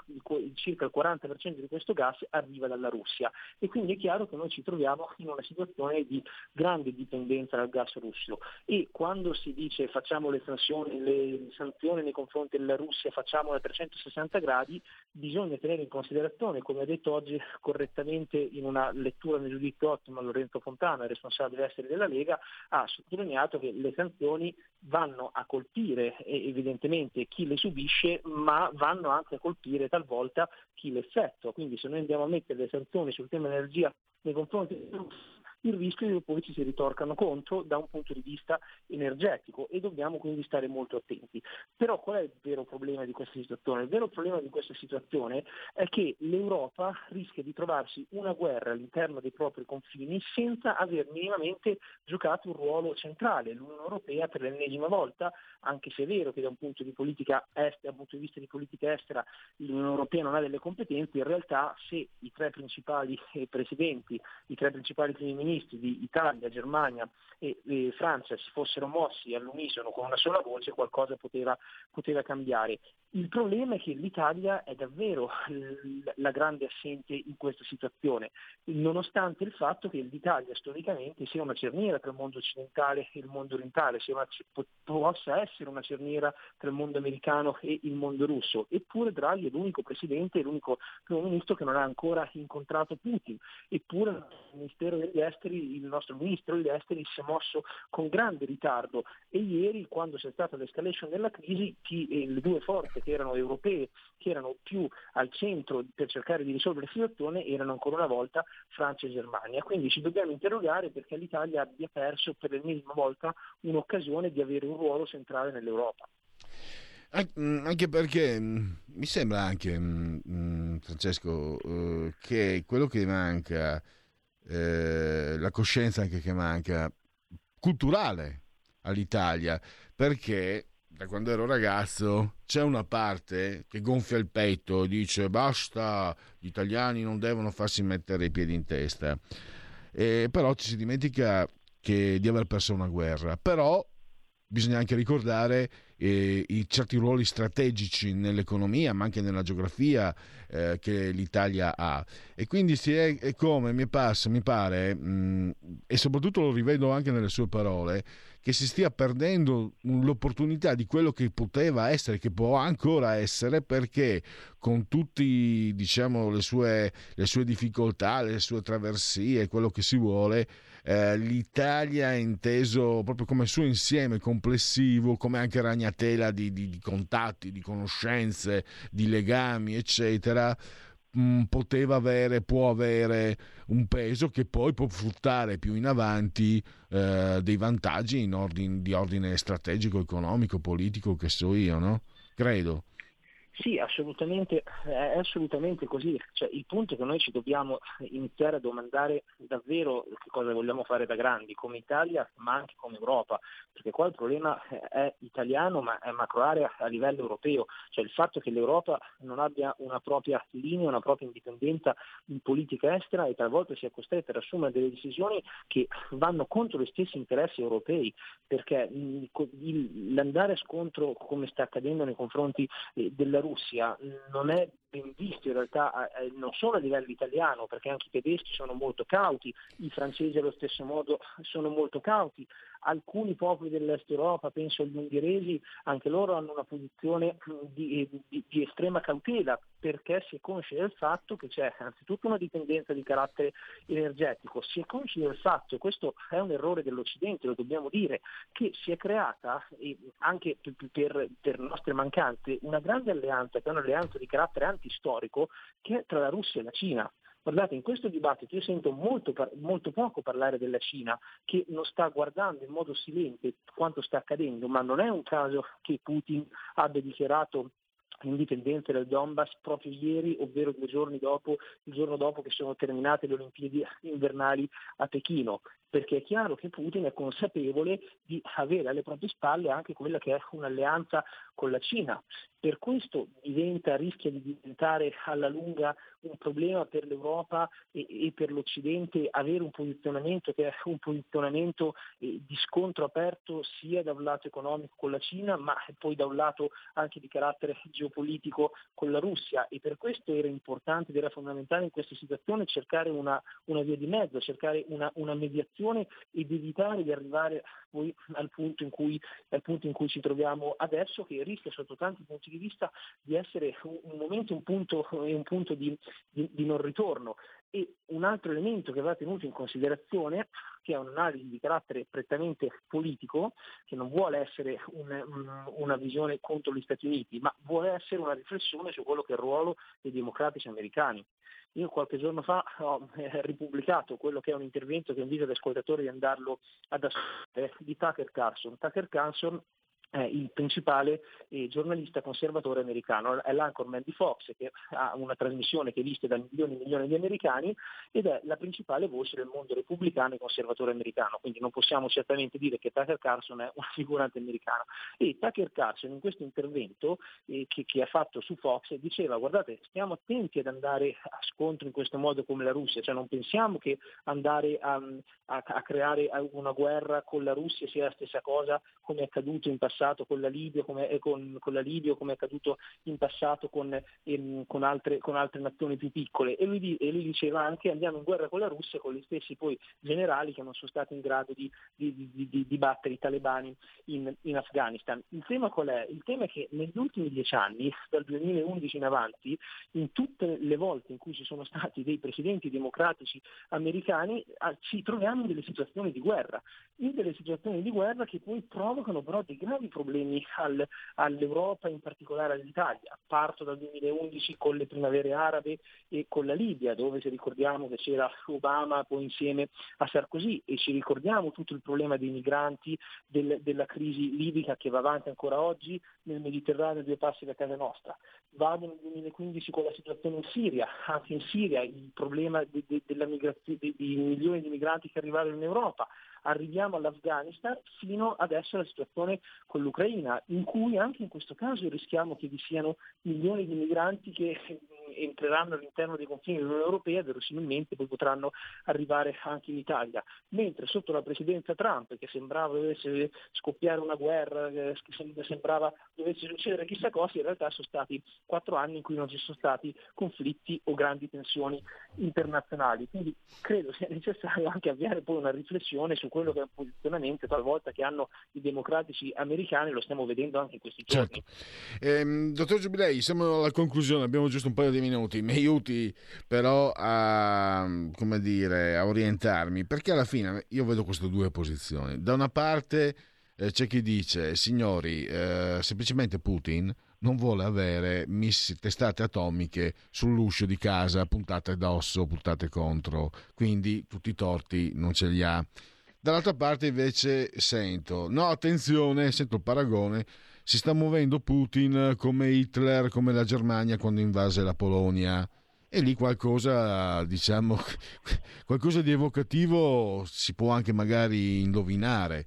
circa il 40% di questo gas arriva dalla Russia. E quindi è chiaro che noi ci troviamo in una situazione di grande dipendenza dal gas russo. E quando si dice facciamo le sanzioni, le sanzioni nei confronti della Russia facciamole a 360 gradi, bisogna tenere in considerazione, come ha detto oggi correttamente in una lettura nel giudizio ottimo Lorenzo Fontana, responsabile esteri della Lega, ha sottolineato che le sanzioni vanno a colpire evidentemente chi le subisce, ma vanno anche a colpire talvolta chi le effettua. Quindi se noi andiamo a mettere le sanzioni sul tema energia nei confronti della Russia, il rischio che poi ci si ritorcano contro da un punto di vista energetico e dobbiamo quindi stare molto attenti. Però qual è il vero problema di questa situazione? Il vero problema di questa situazione è che l'Europa rischia di trovarsi una guerra all'interno dei propri confini senza aver minimamente giocato un ruolo centrale. L'Unione Europea per l'ennesima volta, anche se è vero che da un punto di politica estera, da un punto di vista di politica estera l'Unione Europea non ha delle competenze, in realtà se i tre principali eh, presidenti, i tre principali primi ministri ministri di Italia, Germania e, e, Francia si fossero mossi all'unisono con una sola voce qualcosa poteva, poteva cambiare. Il problema è che l'Italia è davvero la grande assente in questa situazione, nonostante il fatto che l'Italia storicamente sia una cerniera tra il mondo occidentale e il mondo orientale, una, possa essere una cerniera tra il mondo americano e il mondo russo. Eppure Draghi è l'unico presidente l'unico primo ministro che non ha ancora incontrato Putin. Eppure il Ministero degli Esteri, il nostro ministro degli Esteri si è mosso con grande ritardo e ieri quando c'è stata l'escalation della crisi chi, eh, le due forze che erano europee, che erano più al centro per cercare di risolvere la situazione, erano ancora una volta Francia e Germania. Quindi ci dobbiamo interrogare perché l'Italia abbia perso per l'ennesima volta un'occasione di avere un ruolo centrale nell'Europa. Mm, anche perché mm, mi sembra anche, mm, Francesco, eh, che quello che manca, eh, la coscienza anche che manca, culturale all'Italia, perché da quando ero ragazzo c'è una parte che gonfia il petto e dice basta, gli italiani non devono farsi mettere i piedi in testa. E però ci si dimentica che, di aver perso una guerra. Però bisogna anche ricordare eh, i certi ruoli strategici nell'economia, ma anche nella geografia eh, che l'Italia ha. E quindi si è, è come mi, passa, mi pare, mh, mm, e soprattutto lo rivedo anche nelle sue parole, che si stia perdendo l'opportunità di quello che poteva essere, che può ancora essere, perché con tutte diciamo, le, le sue difficoltà, le sue traversie, quello che si vuole, eh, l'Italia è inteso proprio come suo insieme complessivo, come anche ragnatela di, di, di contatti, di conoscenze, di legami, eccetera Mm, poteva avere, può avere un peso che poi può fruttare più in avanti eh, dei vantaggi ordine, di ordine strategico, economico, politico, che so io, no? Credo. Sì, assolutamente, è assolutamente così. Cioè, il punto è che noi ci dobbiamo iniziare a domandare davvero che cosa vogliamo fare da grandi, come Italia ma anche come Europa, perché qua il problema è italiano ma è macroarea a livello europeo, cioè il fatto che l'Europa non abbia una propria linea, una propria indipendenza in politica estera e talvolta sia costretta ad assumere delle decisioni che vanno contro gli stessi interessi europei, perché l'andare a scontro come sta accadendo nei confronti eh, della Russia non è ben visto in realtà eh, non solo a livello italiano, perché anche i tedeschi sono molto cauti, i francesi allo stesso modo sono molto cauti, alcuni popoli dell'est Europa, penso agli ungheresi, anche loro hanno una posizione di, di, di estrema cautela perché si è consci del fatto che c'è anzitutto una dipendenza di carattere energetico, si è consci del fatto, questo è un errore dell'Occidente, lo dobbiamo dire, che si è creata, anche per, per nostre mancanze, una grande alleanza, che è un'alleanza di carattere antistorico, che è tra la Russia e la Cina. Guardate, in questo dibattito io sento molto, molto, poco parlare della Cina che non sta guardando in modo silente quanto sta accadendo, ma non è un caso che Putin abbia dichiarato indipendenza del Donbass proprio ieri, ovvero due giorni dopo, il giorno dopo che sono terminate le Olimpiadi invernali a Pechino perché è chiaro che Putin è consapevole di avere alle proprie spalle anche quella che è un'alleanza con la Cina. Per questo diventa, rischia di diventare alla lunga un problema per l'Europa e, e per l'Occidente avere un posizionamento che è un posizionamento eh, di scontro aperto sia da un lato economico con la Cina, ma poi da un lato anche di carattere geopolitico con la Russia e per questo era importante era fondamentale in questa situazione cercare una, una via di mezzo, cercare una, una mediazione situazione ed evitare di arrivare poi al punto in cui, punto in cui ci troviamo adesso, che rischia sotto tanti punti di vista di essere un, momento, un punto, un punto di, di, di non ritorno. E un altro elemento che va tenuto in considerazione, che è un'analisi di carattere prettamente politico, che non vuole essere un, un, una visione contro gli Stati Uniti, ma vuole essere una riflessione su quello che è il ruolo dei democratici americani. Io qualche giorno fa ho eh, ripubblicato quello che è un intervento che invito gli ascoltatori di andarlo ad ascoltare di Tucker Carlson. Tucker Carlson è il principale eh, giornalista conservatore americano, è l'anchorman di Fox che ha una trasmissione che è vista da milioni e milioni di americani ed è la principale voce del mondo repubblicano e conservatore americano, quindi non possiamo certamente dire che Tucker Carlson è una figurante americana. E Tucker Carlson in questo intervento eh, che, che, ha fatto su Fox diceva guardate stiamo attenti ad andare a scontro in questo modo come la Russia, cioè non pensiamo che andare a, a, a creare una guerra con la Russia sia la stessa cosa come è accaduto in passato passato con la Libia, come, eh, con, con la Libia, come è accaduto in passato con, ehm, con, altre, con, altre, nazioni più piccole. E lui, e lui, diceva anche andiamo in guerra con la Russia con gli stessi poi generali che non sono stati in grado di, di, di, di battere i talebani in, in, Afghanistan. Il tema qual è? Il tema è che negli ultimi dieci anni, dal 2011 in avanti, in tutte le volte in cui ci sono stati dei presidenti democratici americani, ci troviamo in delle situazioni di guerra, in delle situazioni di guerra che poi provocano però dei gravi problemi al, all'Europa, in particolare all'Italia. Parto dal 2011 con le primavere arabe e con la Libia, dove ci ricordiamo che c'era Obama poi insieme a Sarkozy e ci ricordiamo tutto il problema dei migranti, del, della crisi libica che va avanti ancora oggi nel Mediterraneo due passi da casa nostra. Vado nel 2015 con la situazione in Siria, anche in Siria il problema di, di, della migrazione, di, milioni di migranti che arrivano in Europa arriviamo all'Afghanistan fino adesso alla situazione con l'Ucraina, in cui anche in questo caso rischiamo che vi siano milioni di migranti che entreranno all'interno dei confini dell'Unione Europea verosimilmente poi potranno arrivare anche in Italia. Mentre sotto la presidenza Trump, che sembrava dovesse scoppiare una guerra, che sembrava dovesse succedere chissà cosa, in realtà sono stati quattro anni in cui non ci sono stati conflitti o grandi tensioni internazionali. Quindi credo sia necessario anche avviare poi una riflessione su quello che è un posizionamento talvolta che hanno i democratici americani, lo stiamo vedendo anche in questi giorni. Certo. Ehm, dottor Giubilei, siamo alla conclusione, abbiamo giusto un paio di minuti, mi aiuti però a, dire, a orientarmi, perché alla fine io vedo queste due posizioni. Da una parte eh, c'è chi dice, signori, eh, semplicemente Putin non vuole avere miss, testate atomiche sull'uscio di casa puntate addosso, puntate contro, quindi tutti i torti non ce li ha. Dall'altra parte invece sento, no attenzione, sento il paragone si sta muovendo Putin come Hitler, come la Germania quando invase la Polonia. E lì qualcosa, diciamo, qualcosa di evocativo si può anche magari indovinare.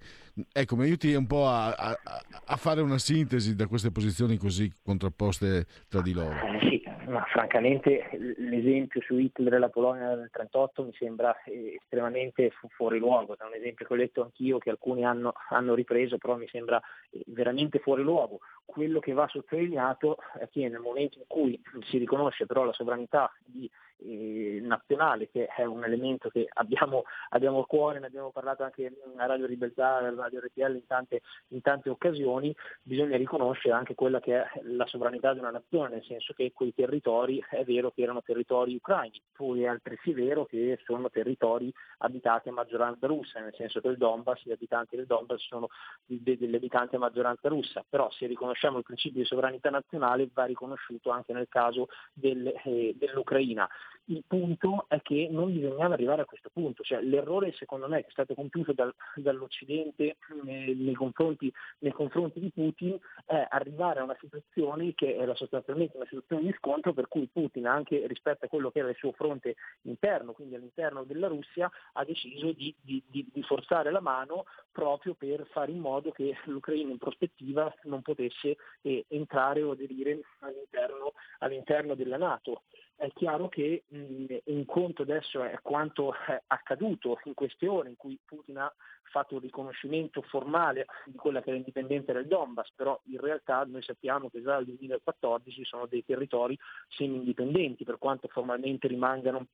Ecco, mi aiuti un po' a, a, a fare una sintesi da queste posizioni così contrapposte tra di loro. Eh, sì, ma francamente l'esempio su Hitler e la Polonia del 1938 mi sembra eh, estremamente fu- fuori luogo, è un esempio che ho letto anch'io, che alcuni hanno, hanno ripreso, però mi sembra eh, veramente fuori luogo. Quello che va sottolineato è che nel momento in cui si riconosce però la sovranità di eh, nazionale, che è un elemento che abbiamo, abbiamo, a cuore, ne abbiamo parlato anche a Radio Libertà, a Radio RTL in tante, in tante occasioni, bisogna riconoscere anche quella che è la sovranità di una nazione, nel senso che quei territori è vero che erano territori ucraini, poi è altresì vero che sono territori abitati a maggioranza russa, nel senso che il Donbass, gli abitanti del Donbass sono degli abitanti a maggioranza russa, però se riconosciamo il principio di sovranità nazionale va riconosciuto anche nel caso del, eh, dell'Ucraina. Il punto è che non bisognava arrivare a questo punto, cioè, l'errore secondo me che è stato compiuto dal, dall'Occidente eh, nei, confronti, nei, confronti, di Putin è arrivare a una situazione che era sostanzialmente una situazione di scontro per cui Putin anche rispetto a quello che era il suo fronte interno, quindi all'interno della Russia, ha deciso di, di, di, di forzare la mano proprio per fare in modo che l'Ucraina in prospettiva non potesse eh, entrare o aderire all'interno, all'interno della Nato è chiaro che mh, un conto adesso è quanto è accaduto in queste ore in cui Putin ha fatto un riconoscimento formale di quella che è l'indipendenza del Donbass, però in realtà noi sappiamo che già dal 2014 sono dei territori semi-indipendenti, per quanto formalmente rimangano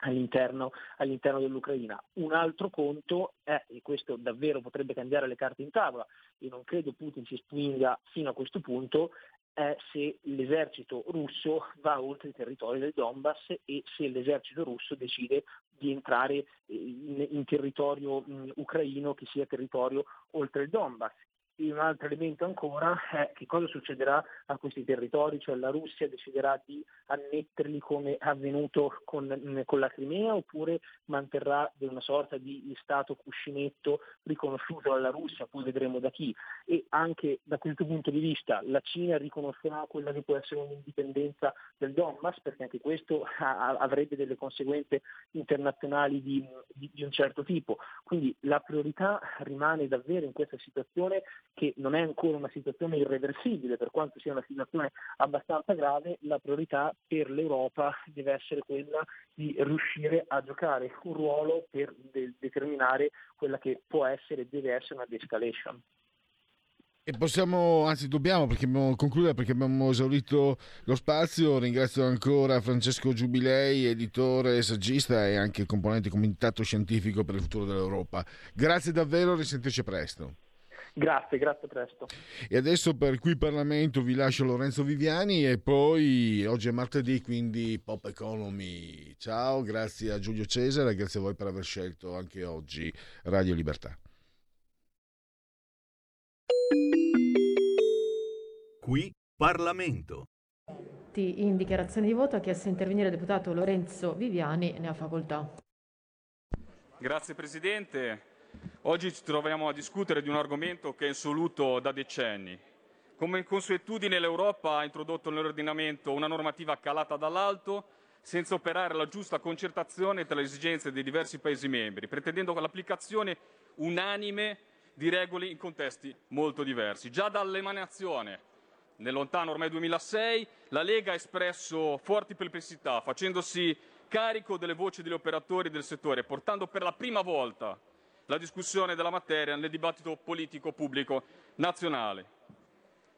all'interno, all'interno, dell'Ucraina. Un altro conto è, e questo davvero potrebbe cambiare le carte in tavola, e non credo Putin si spinga fino a questo punto, è se l'esercito russo va oltre i territori del Donbass e se l'esercito russo decide di entrare in, in territorio mh, ucraino che sia territorio oltre il Donbass un altro elemento ancora è che cosa succederà a questi territori, cioè la Russia deciderà di annetterli come avvenuto con, con la Crimea oppure manterrà una sorta di Stato cuscinetto riconosciuto dalla Russia, poi vedremo da chi. E anche da questo punto di vista la Cina riconoscerà quella che può essere un'indipendenza del Donbass, perché anche questo avrebbe delle conseguenze internazionali di, di, di un certo tipo. Quindi la priorità rimane davvero in questa situazione che non è ancora una situazione irreversibile, per quanto sia una situazione abbastanza grave, la priorità per l'Europa deve essere quella di riuscire a giocare un ruolo per de- determinare quella che può essere e deve essere una de-escalation. E possiamo, anzi dobbiamo perché abbiamo, concludere perché abbiamo esaurito lo spazio. Ringrazio ancora Francesco Giubilei, editore, saggista e anche componente comitato scientifico per il futuro dell'Europa. Grazie davvero, risentirci presto. Grazie, grazie presto. E adesso per qui Parlamento vi lascio Lorenzo Viviani e poi oggi è martedì, quindi Pop Economy. Ciao, grazie a Giulio Cesare, grazie a voi per aver scelto anche oggi Radio Libertà. Qui Parlamento. In dichiarazione di voto ha chiesto di intervenire il deputato Lorenzo Viviani, ne ha facoltà. Grazie Presidente. Oggi ci troviamo a discutere di un argomento che è insoluto da decenni. Come consuetudine l'Europa ha introdotto nell'ordinamento una normativa calata dall'alto senza operare la giusta concertazione tra le esigenze dei diversi Paesi membri, pretendendo l'applicazione unanime di regole in contesti molto diversi. Già dall'emanazione, nel lontano ormai 2006, la Lega ha espresso forti perplessità, facendosi carico delle voci degli operatori del settore, portando per la prima volta la discussione della materia nel dibattito politico pubblico nazionale.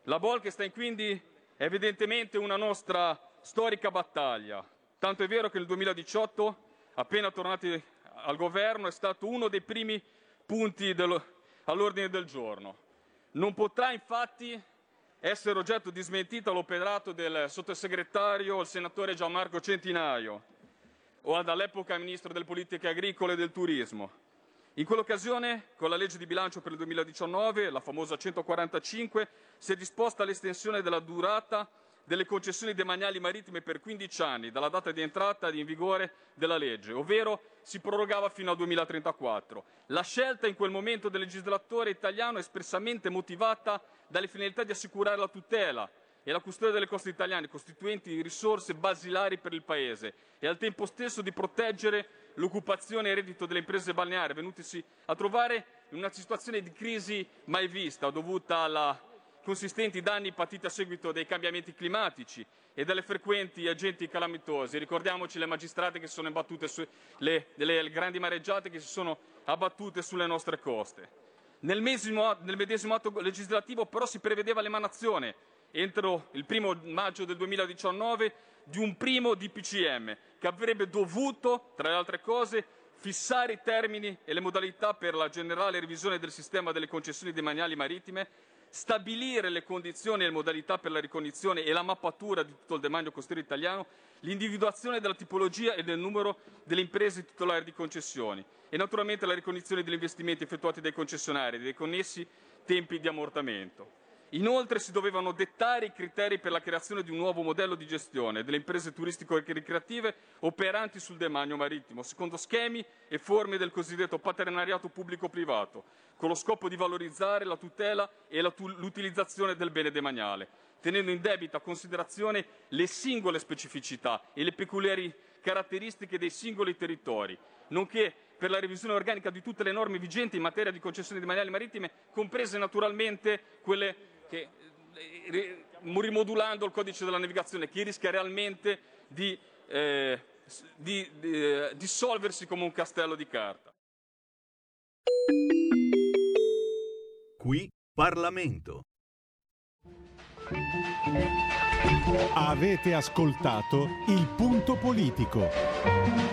La Bolkestein quindi è evidentemente una nostra storica battaglia, tanto è vero che nel 2018, appena tornati al governo, è stato uno dei primi punti del, all'ordine del giorno. Non potrà infatti essere oggetto di smentita l'operato del sottosegretario, il senatore Gianmarco Centinaio, o dall'epoca ministro delle politiche agricole e del turismo, in quell'occasione, con la legge di bilancio per il 2019, la famosa 145, si è disposta l'estensione della durata delle concessioni demaniali marittime per 15 anni dalla data di entrata in vigore della legge, ovvero si prorogava fino al 2034. La scelta in quel momento del legislatore italiano è espressamente motivata dalle finalità di assicurare la tutela e la custodia delle coste italiane, costituenti risorse basilari per il Paese, e al tempo stesso di proteggere l'occupazione e il reddito delle imprese balneari, venutisi a trovare in una situazione di crisi mai vista, dovuta ai consistenti danni patiti a seguito dei cambiamenti climatici e dalle frequenti agenti calamitosi. Ricordiamoci le magistrate che sono imbattute su le, le grandi mareggiate che si sono abbattute sulle nostre coste. Nel medesimo, nel medesimo atto legislativo però si prevedeva l'emanazione entro il primo maggio del 2019 di un primo DPCM che avrebbe dovuto, tra le altre cose, fissare i termini e le modalità per la generale revisione del sistema delle concessioni demaniali marittime, stabilire le condizioni e le modalità per la ricognizione e la mappatura di tutto il demanio costiero italiano, l'individuazione della tipologia e del numero delle imprese titolari di concessioni e naturalmente la ricognizione degli investimenti effettuati dai concessionari e dei connessi tempi di ammortamento. Inoltre si dovevano dettare i criteri per la creazione di un nuovo modello di gestione delle imprese turistico-ricreative operanti sul demanio marittimo, secondo schemi e forme del cosiddetto paternariato pubblico-privato, con lo scopo di valorizzare la tutela e l'utilizzazione del bene demaniale, tenendo in debita considerazione le singole specificità e le peculiari caratteristiche dei singoli territori, nonché per la revisione organica di tutte le norme vigenti in materia di concessioni demaniali marittime, comprese naturalmente quelle che eh, rimodulando il codice della navigazione che rischia realmente di, eh, di, di eh, dissolversi come un castello di carta. Qui Parlamento. Avete ascoltato il punto politico.